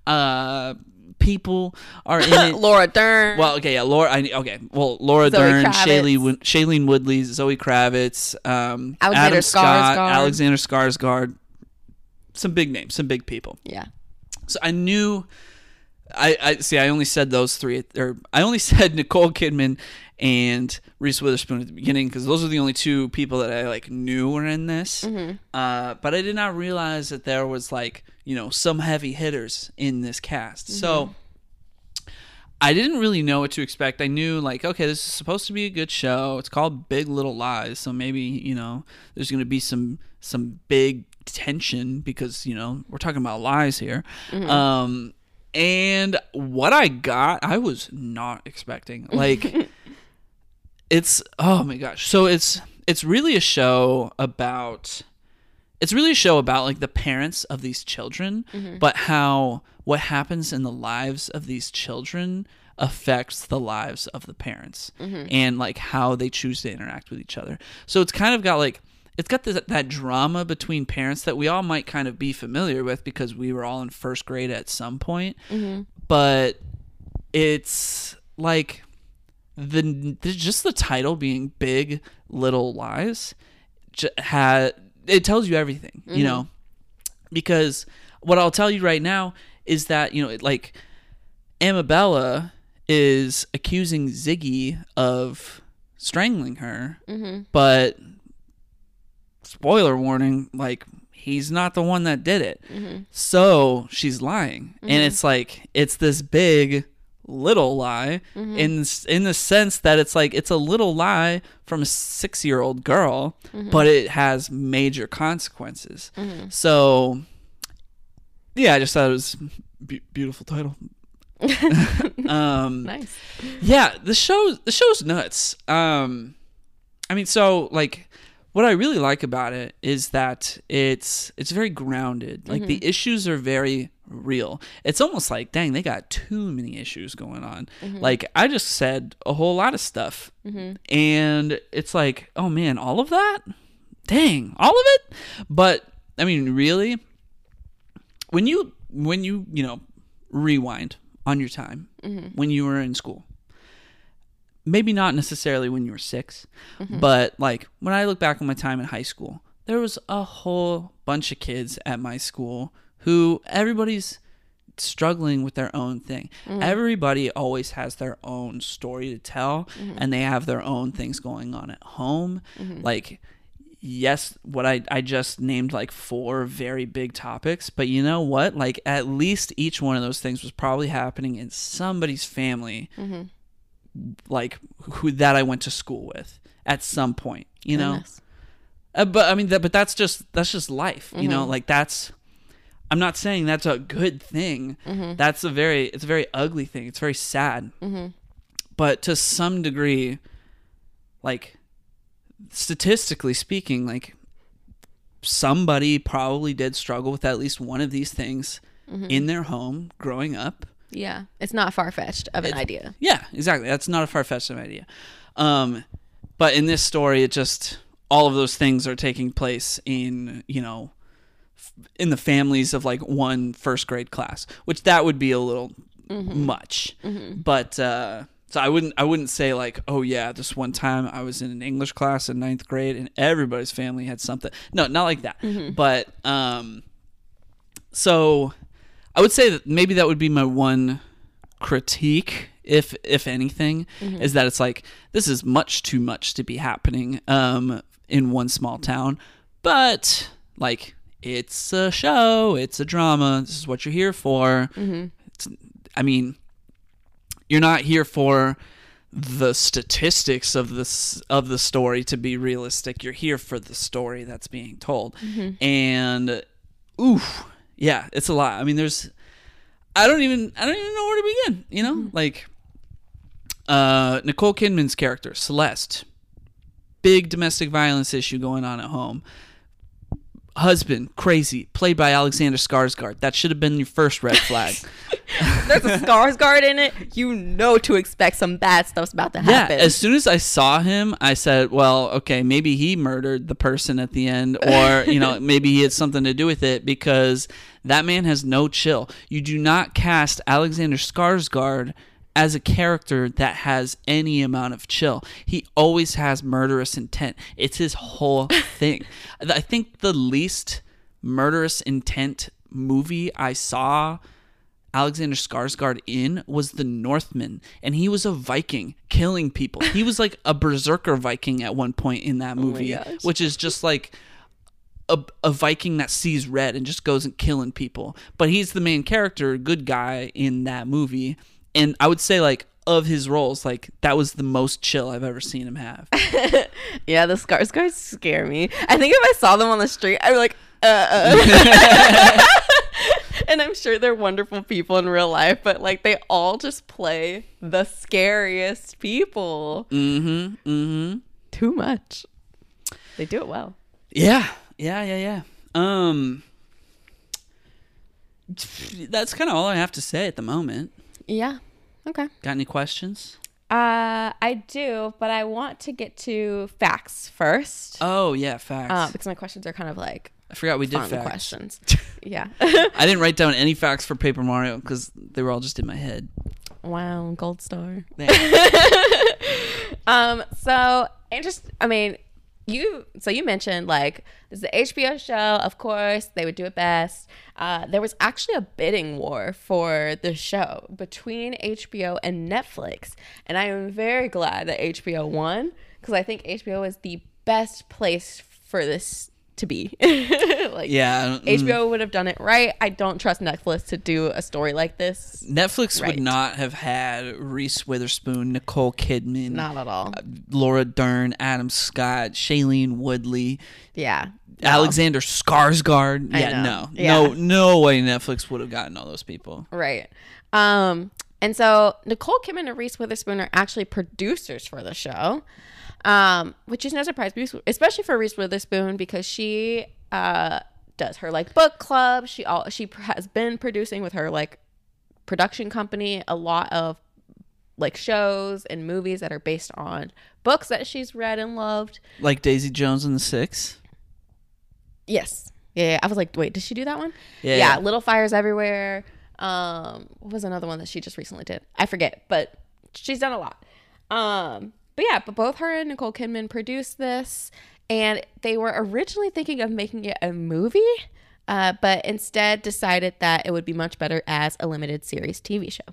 uh, people are in it. Laura Dern. Well, okay, yeah, Laura. I, okay, well, Laura Zoe Dern. Shailene, Shailene Woodley, Zoe Kravitz, um, Alexander Adam Scott, Skarsgård. Alexander Skarsgård. Some big names, some big people. yeah. So I knew. I, I see. I only said those three, or I only said Nicole Kidman and Reese Witherspoon at the beginning because those are the only two people that I like knew were in this. Uh, but I did not realize that there was like you know some heavy hitters in this cast. So I didn't really know what to expect. I knew like okay, this is supposed to be a good show. It's called Big Little Lies, so maybe you know there's going to be some some big tension because you know we're talking about lies here. Um, and what I got, I was not expecting. Like, it's oh my gosh. So it's it's really a show about it's really a show about like the parents of these children, mm-hmm. but how what happens in the lives of these children affects the lives of the parents mm-hmm. and like how they choose to interact with each other. So it's kind of got like it's got this, that drama between parents that we all might kind of be familiar with because we were all in first grade at some point. Mm-hmm. But it's like the, the just the title being big little lies j- had it tells you everything you mm-hmm. know? Because what i'll tell you right now is that you know it, like amabella is accusing ziggy of strangling her mm-hmm. but spoiler warning like he's not the one that did it. Mm-hmm. So she's lying. And mm-hmm. it's like it's this big little lie mm-hmm. in s- in the sense that it's like it's a little lie from a 6-year-old girl but it has major consequences. So yeah i just thought it was be- beautiful title. Um Nice. yeah the show the show's nuts. Um i mean so like what i really like about it is that it's it's very grounded. Like the mm-hmm. issues are very real. It's almost like dang they got too many issues going on. Mm-hmm. Like i just said a whole lot of stuff. Mm-hmm. And it's like oh man all of that? Dang all of it? But i mean really when you when you you know rewind on your time when you were in school maybe not necessarily when you were 6 mm-hmm. but like when i look back on my time in high school there was a whole bunch of kids at my school who everybody's struggling with their own thing. Mm. Everybody always has their own story to tell mm-hmm. and they have their own things going on at home. Mm-hmm. Like yes, what I, I just named like four very big topics, but you know what? Like at least each one of those things was probably happening in somebody's family, like who that I went to school with at some point, you know? Uh, but I mean, that, but that's just, that's just life, you know, like that's, I'm not saying that's a good thing. That's a very, it's a very ugly thing. It's very sad. But to some degree, like, statistically speaking, like somebody probably did struggle with at least one of these things Mm-hmm. in their home growing up. Yeah, it's not far fetched of an idea. Yeah, exactly. That's not a far fetched idea. Um, but in this story, it just all of those things are taking place in you know f- in the families of like one first grade class, which that would be a little much. But uh, so I wouldn't I wouldn't say like oh yeah this one time I was in an English class in ninth grade and everybody's family had something. No, not like that. But um, so I would say that maybe that would be my one critique if if anything mm-hmm. is that it's like this is much too much to be happening um in one small town. But like it's a show it's a drama this is what you're here for. Mm-hmm. It's, i mean you're not here for the statistics of this of the story to be realistic. You're here for the story that's being told. Mm-hmm. And oof yeah it's a lot i mean there's I don't even I don't even know where to begin. You know, like uh, Nicole Kidman's character Celeste, big domestic violence issue going on at home. Husband crazy, played by Alexander Skarsgård. That should have been your first red flag. There's a Skarsgård in it. You know to expect some bad stuff's about to happen. yeah, as soon as I saw him, I said, "Well, okay, maybe he murdered the person at the end, or you know, maybe he had something to do with it because that man has no chill. You do not cast Alexander Skarsgård as a character that has any amount of chill. He always has murderous intent. It's his whole thing. I think the least murderous intent movie I saw Alexander Skarsgård in was the Northman, and he was a Viking killing people. He was like a berserker Viking at one point in that oh movie, gosh. which is just like a, a Viking that sees red and just goes and killing people. But he's the main character, good guy in that movie, and I would say like of his roles, like that was the most chill I've ever seen him have. yeah, the Skarsgårds scare me. I think if I saw them on the street, I'd be like, uh. uh. and I'm sure they're wonderful people in real life, but like they all just play the scariest people. mm-hmm. Mm-hmm. Too much. They do it well. Yeah, yeah, yeah, yeah. Um, that's kind of all I have to say at the moment. Yeah. Okay. Got any questions? Uh, I do, but I want to get to facts first. Oh yeah, facts. Uh, because my questions are kind of like I forgot we did facts. questions. yeah. I didn't write down any facts for Paper Mario because they were all just in my head. wow, gold star. Um, so interest. I mean, you. So you mentioned like this is the HBO show. Of course, they would do it best. Uh, there was actually a bidding war for the show between HBO and Netflix, and I am very glad that HBO won because I think HBO is the best place for this to be. like, yeah, mm, HBO would have done it right. I don't trust Netflix to do a story like this. Netflix Right. would not have had Reese Witherspoon, Nicole Kidman, Not at all. Laura Dern, Adam Scott, Shailene Woodley, Yeah. No. Alexander Skarsgård. I Yeah, know. no, Yeah. no, no way Netflix would have gotten all those people. Right. Um, and so Nicole Kidman and Reese Witherspoon are actually producers for the show, um, which is no surprise, especially for Reese Witherspoon because she uh, does her like book club. She all she has been producing with her like production company a lot of like shows and movies that are based on books that she's read and loved. Like Daisy Jones and the Six. Yes. Yeah, yeah. I was like, wait, did she do that one? Yeah, Yeah, yeah. Little Fires Everywhere. Um, what was another one that she just recently did? I forget, but she's done a lot. Um, but yeah, but both her and Nicole Kidman produced this, and they were originally thinking of making it a movie, uh, but instead decided that it would be much better as a limited series TV show.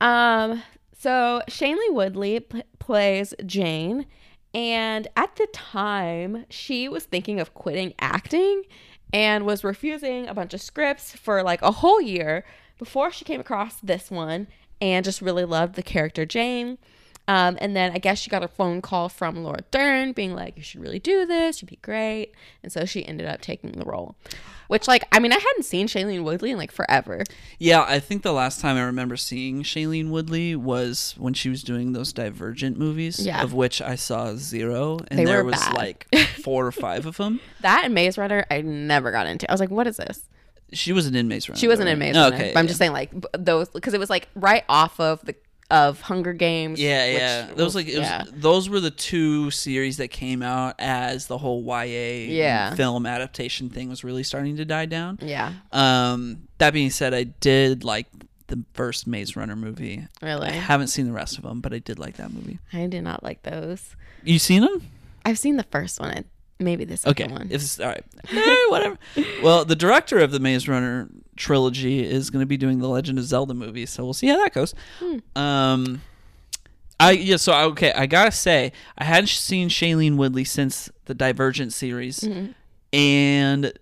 Um, so Shailene Woodley pl- plays Jane, and at the time, she was thinking of quitting acting and was refusing a bunch of scripts for like a whole year before she came across this one and just really loved the character Jane. Um, and then I guess she got a phone call from Laura Dern being like, you should really do this. You'd be great. And so she ended up taking the role. Which, like, I mean, I hadn't seen Shailene Woodley in like forever. Yeah, I think the last time I remember seeing Shailene Woodley was when she was doing those Divergent movies, Yeah. of which I saw zero, and They there was bad. like four or five of them. That and Maze Runner, I never got into. I was like, what is this? She wasn't in Maze Runner. She wasn't though, in right? Maze Runner. Okay, but I'm yeah. just saying, like, those, because it was like right off of the of Hunger Games. Yeah, which yeah. Those like it was, yeah. those were the two series that came out as the whole YA Yeah. film adaptation thing was really starting to die down. Yeah, Um, that being said, I did like the first Maze Runner movie. really. I haven't seen the rest of them, but I did like that movie. I did not like those. You seen them? I've seen the first one, maybe the Okay, one. if it's all right, Eh, whatever. well, the director of the Maze Runner trilogy is going to be doing the Legend of Zelda movie, so we'll see how that goes. Hmm. Um, I yeah, so okay, I gotta say, I hadn't seen Shailene Woodley since the Divergent series, Mm-hmm. and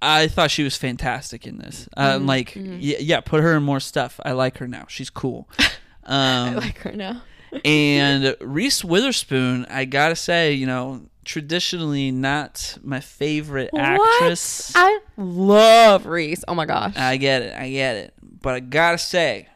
I thought she was fantastic in this. Mm-hmm. Um, like, yeah, yeah, put her in more stuff. I like her now. She's cool. I Um, like her now. and Reese Witherspoon, I gotta say, you know, traditionally not my favorite actress. What? I love Reese. Oh my gosh. I get it, I get it, but I gotta say,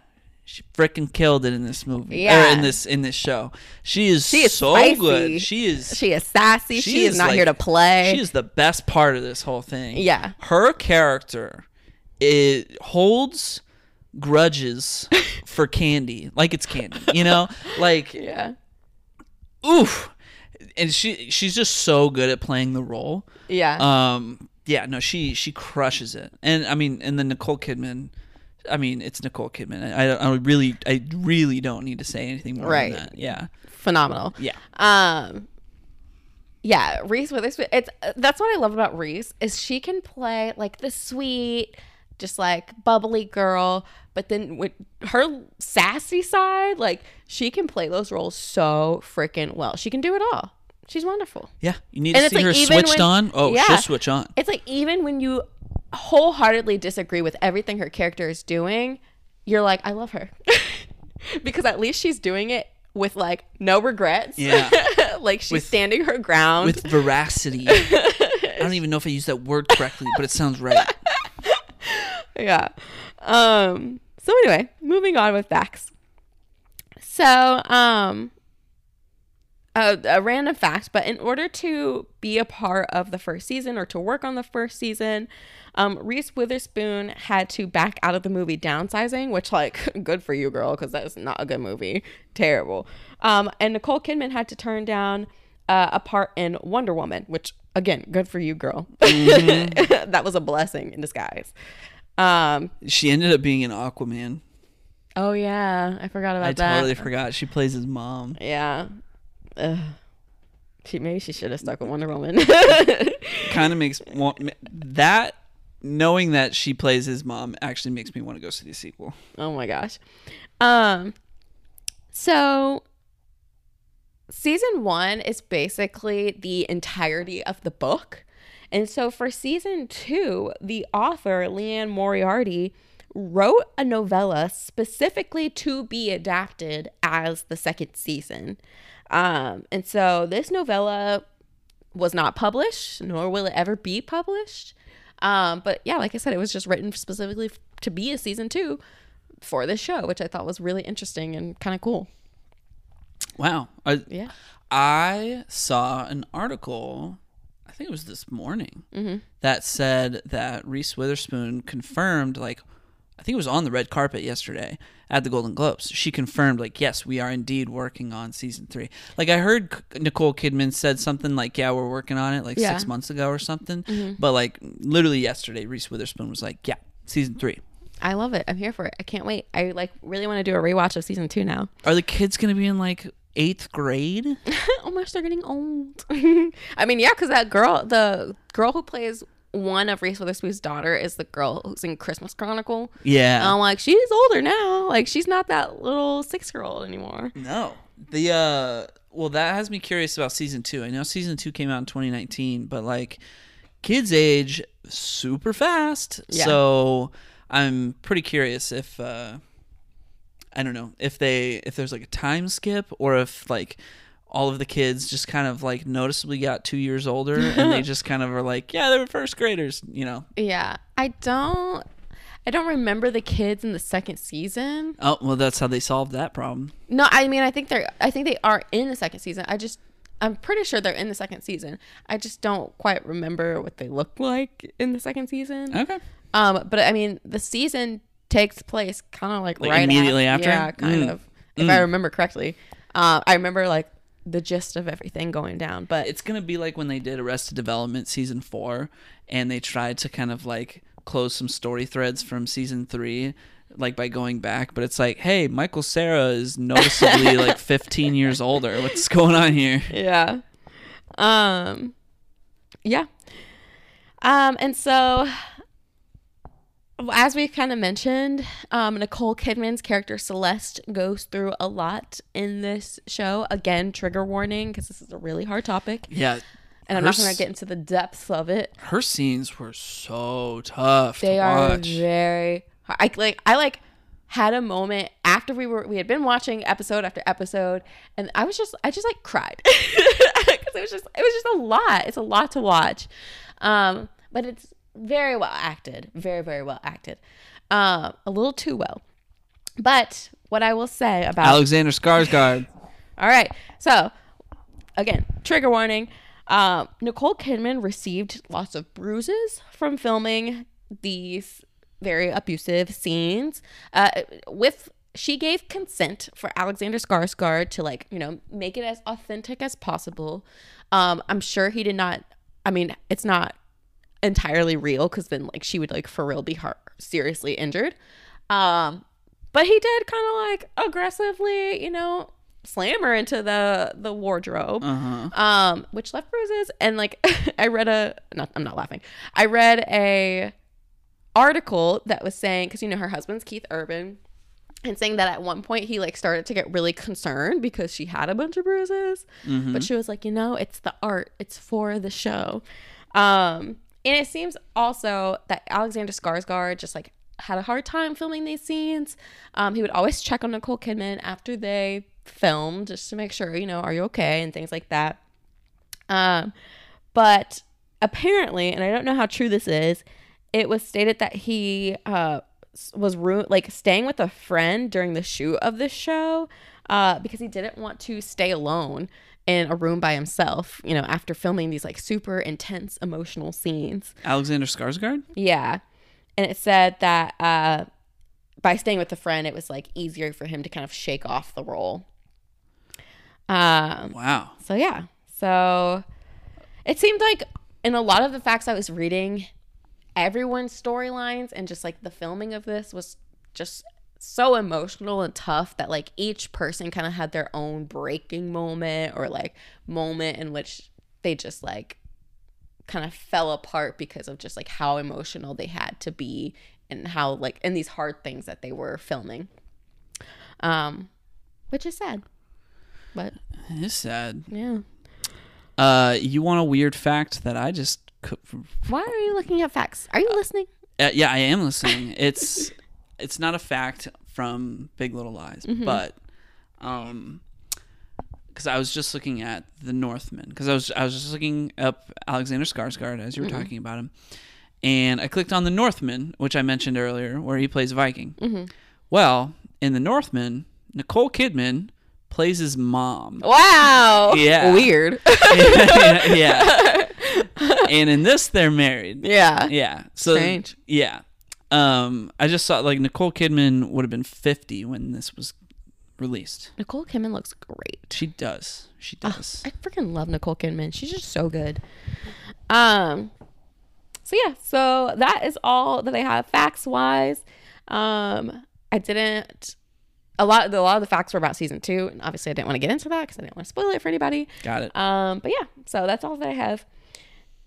she freaking killed it in this movie. or Yeah. in this in this show. She is She is so spicy. good. She is. she is sassy. she She, is, is not like- here to play. She is the best part of this whole thing. Yeah. her character it holds grudges for candy, like it's candy. You know, like yeah. oof and she she's just so good at playing the role Yeah. um yeah no she she crushes it and i mean and then nicole kidman i mean it's nicole kidman i, I really i really don't need to say anything more Right. than that yeah Phenomenal. yeah Um. Yeah, Reese Witherspoon. It's that's what I love about Reese is she can play like the sweet, just like bubbly girl, but then with her sassy side, like she can play those roles so freaking well. She can do it all. She's wonderful. yeah you need And to see like her switched when- on oh Yeah. she'll switch on It's like even when you wholeheartedly disagree with everything her character is doing, you're like, I love her. because at least she's doing it with like no regrets. Yeah. like she's With- standing her ground. with veracity i don't even know if i used that word correctly but it sounds right yeah. Um so anyway, moving on with facts. So, um a, a random fact, but in order to be a part of the first season or to work on the first season, um, Reese Witherspoon had to back out of the movie Downsizing, which, like, good for you, girl, because that's not a good movie. Terrible. Um, and Nicole Kidman had to turn down uh, a part in Wonder Woman, which, again, good for you, girl. that was a blessing in disguise. Um, she ended up being an aquaman oh, yeah. I forgot about i that. I totally forgot she plays his mom Yeah. Ugh. She maybe she should have stuck with Wonder Woman. kind of makes that knowing that she plays his mom actually makes me want to go see the sequel. oh my gosh. Um so season 1 is basically the entirety of the book. And so for season 2, the author Liane Moriarty wrote a novella specifically to be adapted as the second season. Um and so this novella was not published, nor will it ever be published. Um, but yeah, like I said, it was just written specifically f- to be a season two for this show, which I thought was really interesting and kind of cool. Wow. I, Yeah. I saw an article, think it was this morning, Mm-hmm. that said that Reese Witherspoon confirmed, like, I think it was on the red carpet yesterday at the Golden Globes. She confirmed, like, yes, we are indeed working on season three. Like, I heard Nicole Kidman said something like, yeah, we're working on it, like Yeah. six months ago or something. Mm-hmm. But, like, literally yesterday, Reese Witherspoon was like, yeah, season three. I love it. I'm here for it. I can't wait. I like really want to do a rewatch of season two now. Are the kids going to be in, like, eighth grade? oh my gosh, they're getting old. I mean, yeah, because that girl, the girl who plays one of Reese Witherspoon's daughter, is the girl who's in Christmas Chronicle. Yeah. And I'm like, she's older now. Like, she's not that little six year old anymore. No. The uh well that has me curious about season 2. I know season 2 came out in 2019, but like kids age super fast. Yeah. So I'm pretty curious if uh I don't know if they if there's like a time skip or if like all of the kids just kind of like noticeably got two years older and they just kind of are like, yeah, they were first graders, you know. Yeah, I don't. I don't remember the kids in the second season. Oh well, that's how they solved that problem. No, I mean I think they're. I think they are in the second season. I just. I'm pretty sure they're in the second season. I just don't quite remember what they look like in the second season. Okay. Um, but I mean, the season takes place kind of like, Like, right immediately af- after? Yeah, kind Mm. of. If I remember correctly, uh, I remember like the gist of everything going down. But It's gonna be like when they did Arrested Development season four, and they tried to kind of like close some story threads from season three, like by going back. But it's like, hey, Michael Cera is noticeably like 15 years older. What's going on here? yeah, um, yeah, um, and so as we've kind of mentioned, um, Nicole Kidman's character Celeste goes through a lot in this show. Again, trigger warning because this is a really hard topic, Yeah, and I'm not going to get into the depths of it. Her scenes were so tough They to are watch. very. I like. I like had a moment after we were we had been watching episode after episode, and I was just I just like cried because it was just it was just a lot. It's a lot to watch, um, but it's very well acted, very very well acted, um, a little too well. But what I will say about Alexander Skarsgård. all right. So, again, trigger warning. Um, Nicole Kidman received lots of bruises from filming these very abusive scenes. Uh, with she gave consent for Alexander Skarsgård to like you know make it as authentic as possible. Um, I'm sure he did not. I mean, it's not entirely real because then like she would like for real be har seriously injured. Um, but he did kind of like aggressively, you know, slam her into the the wardrobe, Uh-huh. um, which left bruises. And like I read a, not I'm not laughing. I read a article that was saying because you know her husband's Keith Urban. And saying that at one point he like started to get really concerned because she had a bunch of bruises, but she was like, you know, it's the art, it's for the show. Um, and it seems also that Alexander Skarsgård just like had a hard time filming these scenes. Um, he would always check on Nicole Kidman after they filmed just to make sure, you know, are you okay and things like that. Um, but apparently, and I don't know how true this is, it was stated that he uh, was ru- like staying with a friend during the shoot of this show uh, because he didn't want to stay alone in a room by himself, you know, after filming these like super intense emotional scenes. Alexander Skarsgård. Yeah. And it said that uh, by staying with a friend, it was like easier for him to kind of shake off the role. Um, Wow. so yeah. So it seemed like in a lot of the facts I was reading, everyone's storylines and just like the filming of this was just so emotional and tough that like each person kind of had their own breaking moment or like moment in which they just like kind of fell apart because of just like how emotional they had to be and how like in these hard things that they were filming um which is sad but It's sad. yeah Uh, you want a weird fact that I just cou- Why are you looking at facts? Are you listening? Uh, yeah, I am listening. It's it's not a fact from Big Little Lies, mm-hmm. but um, because I was just looking at the Northman, because I was I was just looking up Alexander Skarsgård as you were mm-hmm. talking about him, and I clicked on the Northman, which I mentioned earlier, where he plays Viking. Mm-hmm. Well, in the Northman, Nicole Kidman plays his mom. Wow. Yeah. Weird. yeah. And in this, they're married. yeah. Yeah. So Strange. yeah. Um, I just saw like Nicole Kidman would have been 50 when this was released. Nicole Kidman looks great. She does. She does. I freaking love Nicole Kidman. She's just so good. Um. So yeah. So that is all that I have facts wise. Um. I didn't. A lot. A lot of the facts were about season two, and obviously I didn't want to get into that because I didn't want to spoil it for anybody. Got it. Um. But yeah. So that's all that I have.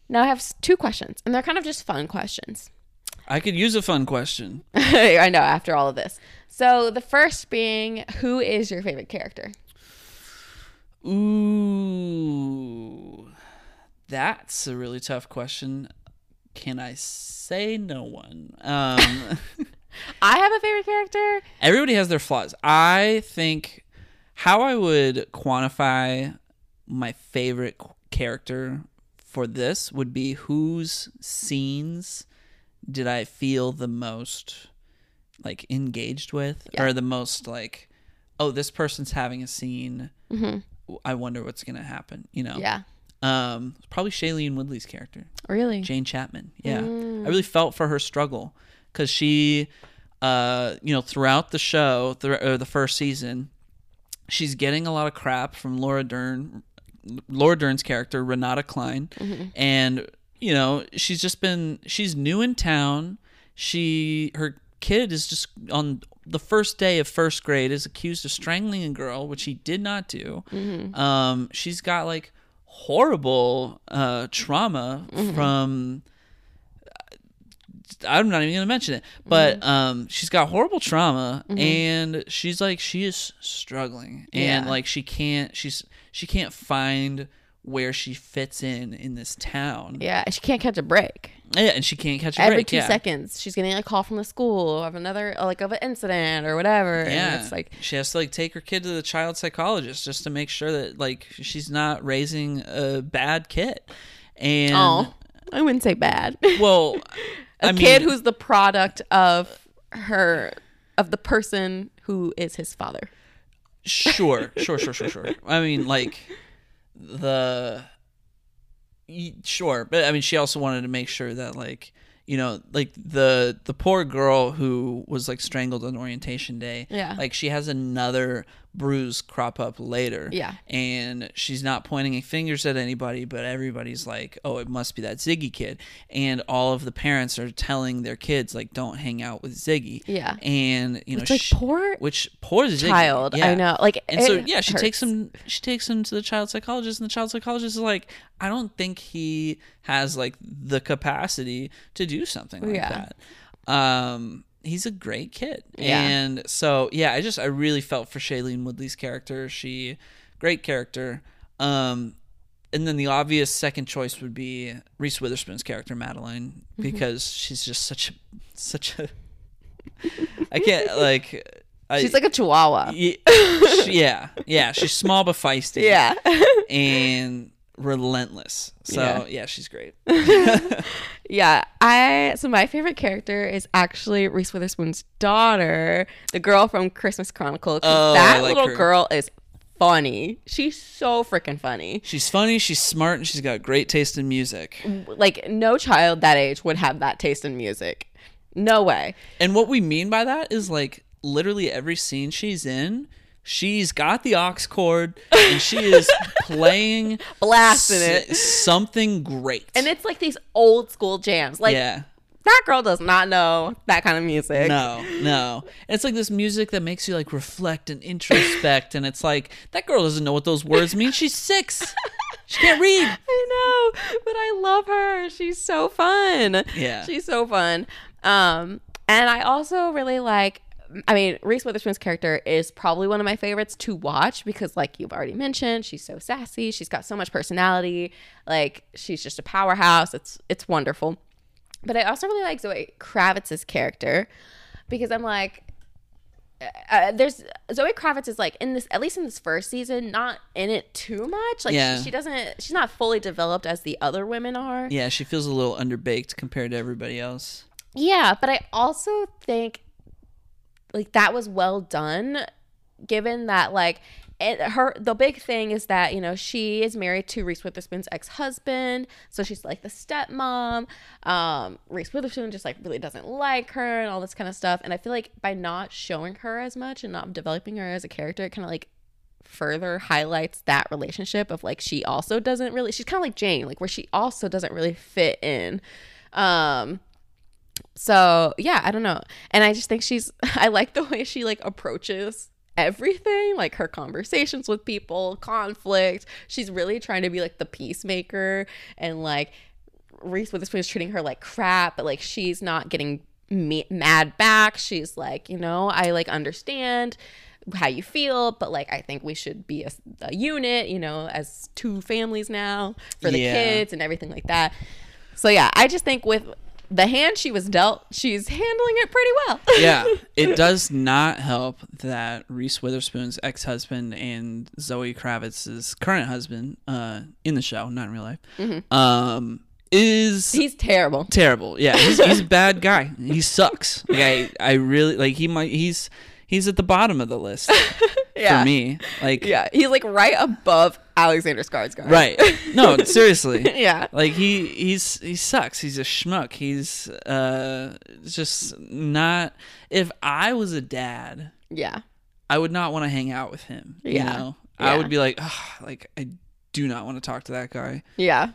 Now I have two questions, and they're kind of just fun questions. I could use a fun question. I know after all of this. So the first being, who is your favorite character? Ooh. That's a really tough question. Can I say no one? Um I have a favorite character. Everybody has their flaws. I think how I would quantify my favorite character for this would be whose scenes did I feel the most like engaged with Yeah. or the most like oh this person's having a scene I wonder what's going to happen, you know. Mm-hmm. Yeah. Um probably Shailene Woodley's character. Really? Jane Chapman. Yeah. Mm. I really felt for her struggle because she, uh, you know, throughout the show, th- or the first season, she's getting a lot of crap from Laura Dern, Laura Dern's character, Renata Klein. Mm-hmm. And, you know, she's just been, she's new in town. She, her kid is just on the first day of first grade is accused of strangling a girl, which he did not do. Mm-hmm. Um, she's got like horrible uh, trauma Mm-hmm. from I'm not even gonna mention it, but Mm-hmm. um, she's got horrible trauma, and she's like she is struggling, and Yeah. like she can't she's she can't find where she fits in in this town. Yeah, she can't catch a break. Yeah, and she can't catch a Every break. two yeah. seconds, she's getting a call from the school of another, like of an incident or whatever. Yeah, it's like, she has to like take her kid to the child psychologist just to make sure that like she's not raising a bad kid. And oh, I wouldn't say bad. well, a I mean, kid who's the product of her, of the person who is his father. sure, sure, sure, sure, sure. I mean, like the sure, but I mean, she also wanted to make sure that like you know, like the the poor girl who was like strangled on orientation day. Yeah. like she has another bruise crop up later. Yeah. and she's not pointing fingers at anybody, but everybody's like, "Oh, it must be that Ziggy kid," and all of the parents are telling their kids like, "Don't hang out with Ziggy." Yeah. and you know, Which, like, she- poor which poor Ziggy. child. Yeah. I know. Like, And so yeah, she hurts. takes him. She takes him to the child psychologist, and the child psychologist is like, "I don't think he has like the capacity to do something like Yeah. that." Um, he's a great kid, Yeah. and so yeah, I just I really felt for Shailene Woodley's character. She, great character. Um, and then the obvious second choice would be Reese Witherspoon's character Madeline Mm-hmm. because she's just such a such a. I can't like. I, She's like a chihuahua. Ye- she- yeah, yeah. She's small but feisty. Yeah. and relentless. So Yeah. yeah, she's great. Yeah, I so my favorite character is actually Reese Witherspoon's daughter, the girl from Christmas Chronicle. Oh, that like little her. girl is funny. She's so freaking funny. She's funny. She's smart, and she's got great taste in music. Like no child that age would have that taste in music. No way. And what we mean by that is like literally every scene she's in. She's got the aux cord and she is playing Blasting s- it. something great. And it's like these old school jams. Like yeah. that girl does not know that kind of music. No, no. It's like this music that makes you like reflect and introspect, and it's like that girl doesn't know what those words mean. She's six. She can't read. I know, but I love her. She's so fun. Yeah. She's so fun. Um, and I also really like I mean, Reese Witherspoon's character is probably one of my favorites to watch because like you've already mentioned, she's so sassy, she's got so much personality, like she's just a powerhouse. It's it's wonderful. But I also really like Zoe Kravitz's character because I'm like uh, there's Zoe Kravitz is like in this at least in this first season not in it too much like Yeah. she, she doesn't she's not fully developed as the other women are Yeah, she feels a little underbaked compared to everybody else. yeah but I also think like that was well done given that like it, her the big thing is that you know she is married to Reese Witherspoon's ex-husband so she's like the stepmom. Um Reese Witherspoon just like really doesn't like her and all this kind of stuff and I feel like by not showing her as much and not developing her as a character it kind of like further highlights that relationship of like she also doesn't really she's kind of like Jane like where she also doesn't really fit in. Um so yeah i don't know. And i just think she's i like the way she like approaches everything like her conversations with people conflict. She's really trying to be like the peacemaker and like reese witherspoon is treating her like crap but like she's not getting me- mad back. She's like you know i like understand how you feel but like i think we should be a, a unit you know as two families now for the Yeah. kids and everything like that. So yeah i just think with the hand she was dealt, she's handling it pretty well. yeah, it does not help that Reese Witherspoon's ex-husband and Zoe Kravitz's current husband, uh, in the show, not in real life, um, is Mm-hmm. He's terrible. terrible. Yeah, he's, he's a bad guy. He sucks. Like I, I really like he might. He's he's at the bottom of the list Yeah. for me. Like Yeah, he's like right above Alexander Skarsgård. right. No, seriously. yeah. Like he he's he sucks. He's a schmuck. He's uh just not. If I was a dad, Yeah. I would not want to hang out with him. You Yeah. know, I would be like, "Ugh, like I do not want to talk to that guy. Yeah.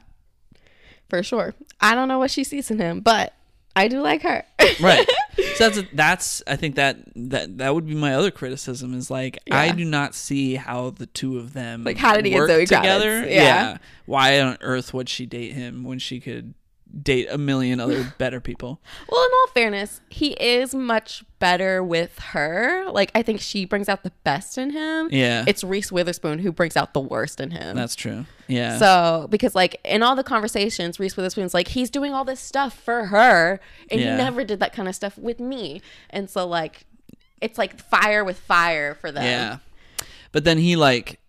For sure. I don't know what she sees in him, but I do like her. Right. so that's that's I think that that that would be my other criticism is like I do not see how the two of them Like, how did he get work Zoe Kravitz? together. Yeah. Why on earth would she date him when she could date a million other better people? Well, in all fairness, he is much better with her. Like, I think she brings out the best in him. Yeah. It's Reese Witherspoon who brings out the worst in him. That's true. Yeah. So, because like in all the conversations, Reese Witherspoon's like, he's doing all this stuff for her, and Yeah. he never did that kind of stuff with me. And so, like, it's like fire with fire for them. Yeah. But then he like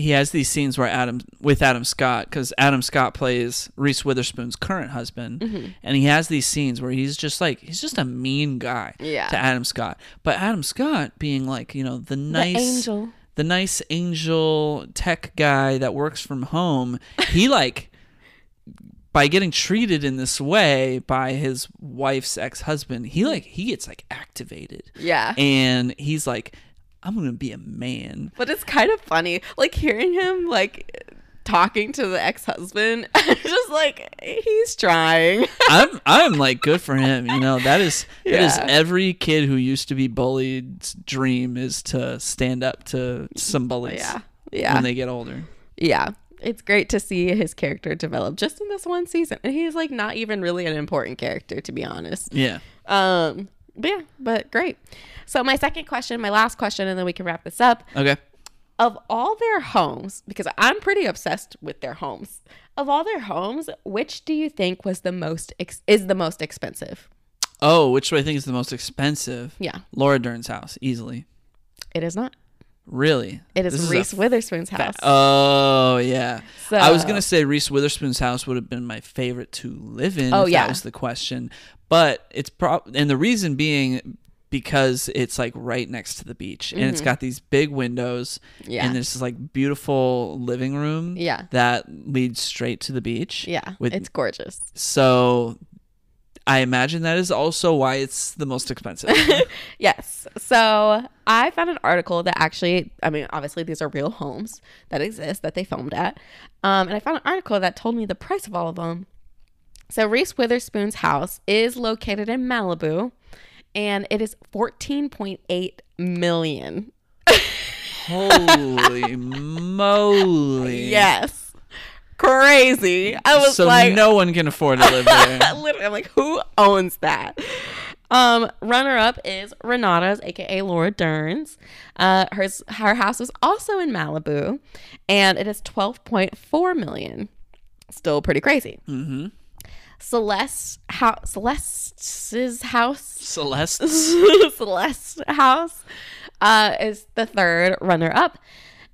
he has these scenes where Adam with Adam Scott because Adam Scott plays Reese Witherspoon's current husband, Mm-hmm. and he has these scenes where he's just like he's just a mean guy Yeah. to Adam Scott. But Adam Scott being like you know the The nice angel. the nice angel tech guy that works from home, he like by getting treated in this way by his wife's ex-husband, he like he gets like activated Yeah. and he's like i'm gonna be a man But it's kind of funny, like hearing him like talking to the ex husband. just like he's trying. i'm i'm like good for him you know that is that is every kid who used to be bullied's dream is to stand up to some bullies yeah. Yeah. when they get older yeah. It's great to see his character develop just in this one season. And he's like not even really an important character to be honest. yeah Um but yeah, but great. So my second question, my last question, and then we can wrap this up. okay Of all their homes, because I'm pretty obsessed with their homes. Of all their homes, which do you think was the most ex- is the most expensive? oh which do i think is the most expensive Yeah, laura dern's house easily it is not. Really It is This Reese Witherspoon's house. Oh yeah. I was gonna say Reese Witherspoon's house would have been my favorite to live in. Oh, if yeah. that was the question. But it's pro and the reason being because it's like right next to the beach and it's got these big windows Mm-hmm. Yeah. and there's this like beautiful living room Yeah. that leads straight to the beach. yeah, With it's gorgeous. so I imagine that is also why it's the most expensive. Yes. So I found an article that actually, I mean, obviously these are real homes that exist that they filmed at. Um, and I found an article that told me the price of all of them. So Reese Witherspoon's house is located in Malibu and it is 14.8 million. Holy moly. Yes. Crazy. I was So like, no one can afford to live there. Literally, I'm like, who owns that? Um, runner up is Renata's, aka Laura Dern's. Uh, hers her house is also in Malibu, and it is 12.4 million. Still pretty crazy. Mm-hmm. Celeste house, Celeste's house, Celeste. Celeste house, uh, is the third runner up,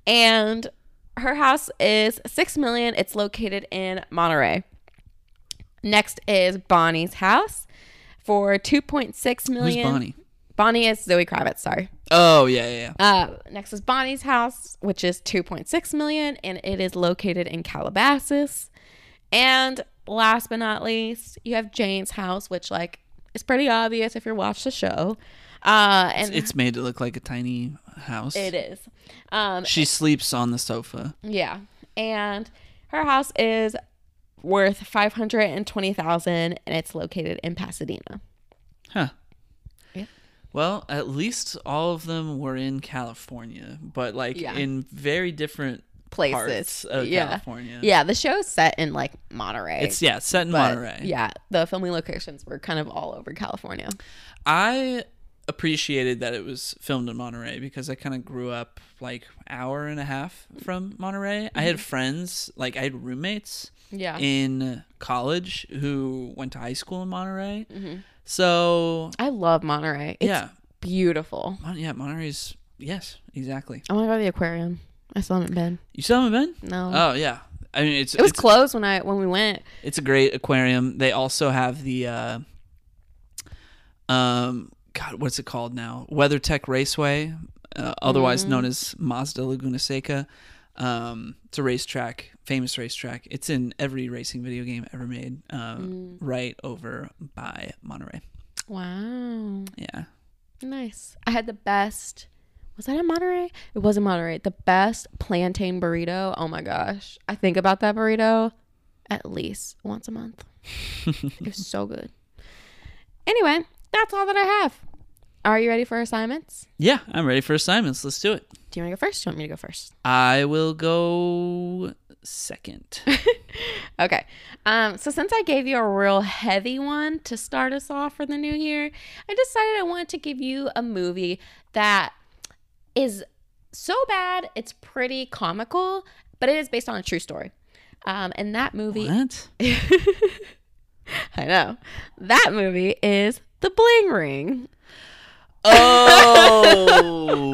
and her house is six million. It's located in Monterey. Next is Bonnie's house for 2.6 million. Who's. Bonnie? Bonnie is Zoe Kravitz. Sorry. Oh yeah, yeah, yeah. Uh, next is Bonnie's house, which is 2.6 million, and it is located in Calabasas. And last but not least, you have Jane's house, which like is pretty obvious if you watch the show. Uh, and It's made to look like a tiny house. it is. Um, She sleeps on the sofa. yeah, and her house is worth 520,000, and it's located in Pasadena. Huh. Yeah. Well, at least all of them were in California, but like Yeah. in very different Places. parts of Yeah. California. Yeah, the show's set in like Monterey. It's yeah, set in Monterey. Yeah, the filming locations were kind of all over California. I appreciated that it was filmed in Monterey because I kind of grew up like hour and a half from Monterey. I had friends, like I had roommates Yeah. in college who went to high school in Monterey. So I love Monterey. It's yeah, beautiful. Mon- yeah, Monterey's yes, exactly. I want to go to the aquarium. I still haven't been. You still haven't been? No. Oh yeah, I mean it's it was it's, closed when I when we went. it's a great aquarium. They also have the uh, um God, what's it called now? WeatherTech Raceway, uh, otherwise known as Mazda Laguna Seca. Um, it's a racetrack, famous racetrack. It's in every racing video game ever made. Um, right over by Monterey. Wow. Yeah. Nice. I had the best. Was that in Monterey? It was in Monterey. The best plantain burrito. Oh my gosh. I think about that burrito at least once a month. it was so good. Anyway, that's all that I have. Are you ready for assignments? Yeah, I'm ready for assignments. Let's do it. Do you want to go first? Do you want me to go first? I will go second. Okay. Um, so since I gave you a real heavy one to start us off for the new year, I decided I wanted to give you a movie that is so bad it's pretty comical, but it is based on a true story. Um, and that movie, what? I know, that movie is The Bling Ring. Oh.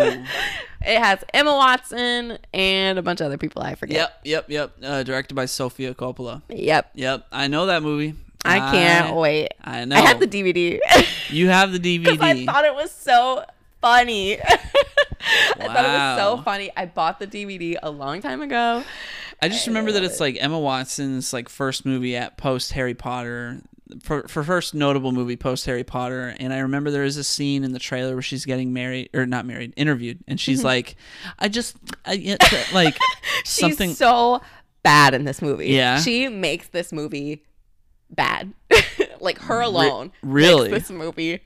It has Emma Watson and a bunch of other people I forget. yep, yep, yep. Uh, directed by Sofia Coppola. Yep. Yep, I know that movie. I can't wait. I know. I had the DVD. you have the because I thought it was so funny. I thought it was so funny. I bought the DVD a long time ago. I just remember that it's like Emma Watson's like first movie at post Harry Potter. For, for first notable movie post Harry Potter, and I remember there is a scene in the trailer where she's getting married or not married, interviewed, and she's mm-hmm. like, "I just, I like She's something." so bad in this movie. Yeah. She makes this movie bad. like her alone. really? Makes this movie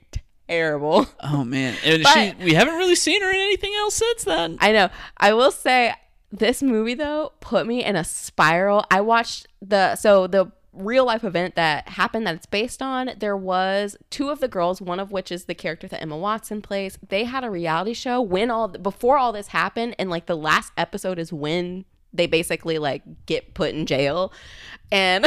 terrible. oh man, and But- she, we haven't really seen her in anything else since then. I know. I will say this movie though put me in a spiral. I watched the so the real life event that happened that it's based on. There was two of the girls, one of which is the character that Emma Watson plays. They had a reality show when all before all this happened, and like the last episode is when they basically like get put in jail and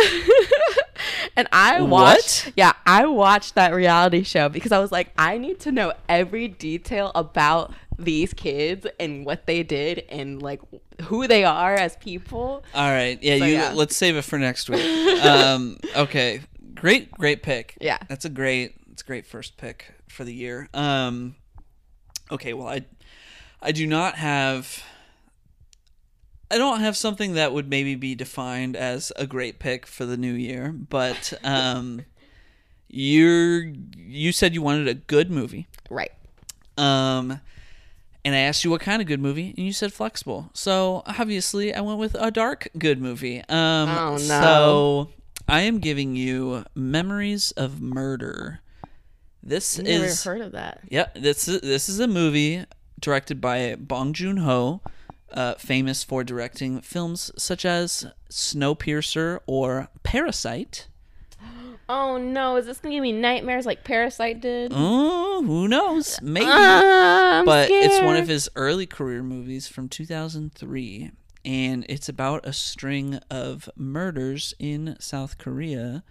and i watched What? yeah i watched that reality show because i was like i need to know every detail about these kids and what they did and like who they are as people All right, yeah, So, you. yeah. Let's save it for next week. um, okay, great, great pick. Yeah. that's a great, it's a great first pick for the year. Um, okay, well, I, I do not have. I don't have something that would maybe be defined as a great pick for the new year, but um, you're you said you wanted a good movie. right Um, and I asked you what kind of good movie, and you said flexible. So obviously, I went with a dark good movie. Um, Oh, no. So I am giving you Memories of Murder. This never is heard of that yeah. This is, this is a movie directed by Bong Joon Ho, uh, famous for directing films such as Snowpiercer or Parasite. Oh no is this gonna give me nightmares like parasite did Oh, who knows? Maybe. I'm but it's one of his early career movies from 2003 and it's about a string of murders in South Korea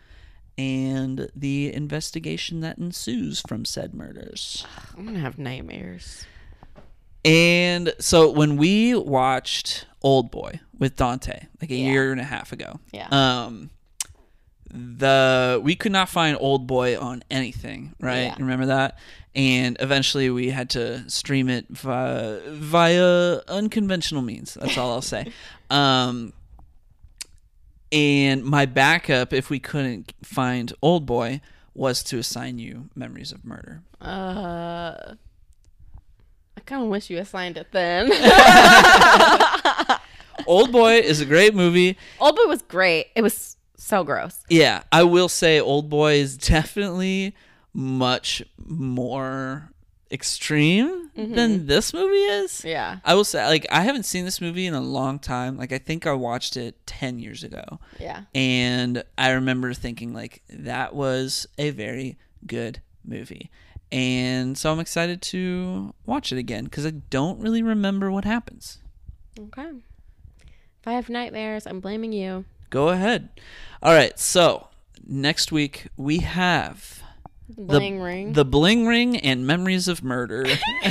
and the investigation that ensues from said murders. i'm gonna have nightmares And so when we watched Old Boy with Dante like a Yeah. year and a half ago, Yeah. um, the we could not find Old Boy on anything, right? Yeah. Remember that? And eventually we had to stream it via, via unconventional means. That's all I'll say. Um, and my backup, if we couldn't find Old Boy, was to assign you Memories of Murder. Uh, I kind of wish you assigned it then. Old Boy is a great movie. Old Boy was great. It was so gross. Yeah, I will say Old Boy is definitely much more extreme mm-hmm. than this movie is. Yeah. I will say, like, I haven't seen this movie in a long time. Like, I think I watched it 10 years ago. Yeah. And I remember thinking, like, that was a very good movie. And so I'm excited to watch it again because I don't really remember what happens. Okay. If I have nightmares, I'm blaming you. Go ahead. All right. So next week we have Bling ring. the Bling Ring and Memories of Murder.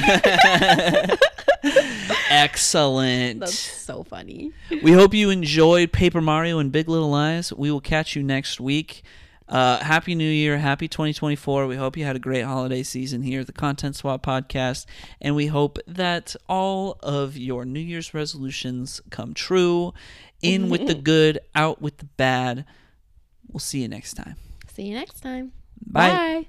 Excellent. That's so funny. we hope you enjoyed Paper Mario and Big Little Lies. We will catch you next week. Uh, happy New Year. Happy 2024. We hope you had a great holiday season here at the Content Swap podcast. And we hope that all of your New Year's resolutions come true. In with the good, out with the bad. We'll see you next time. See you next time. Bye. Bye.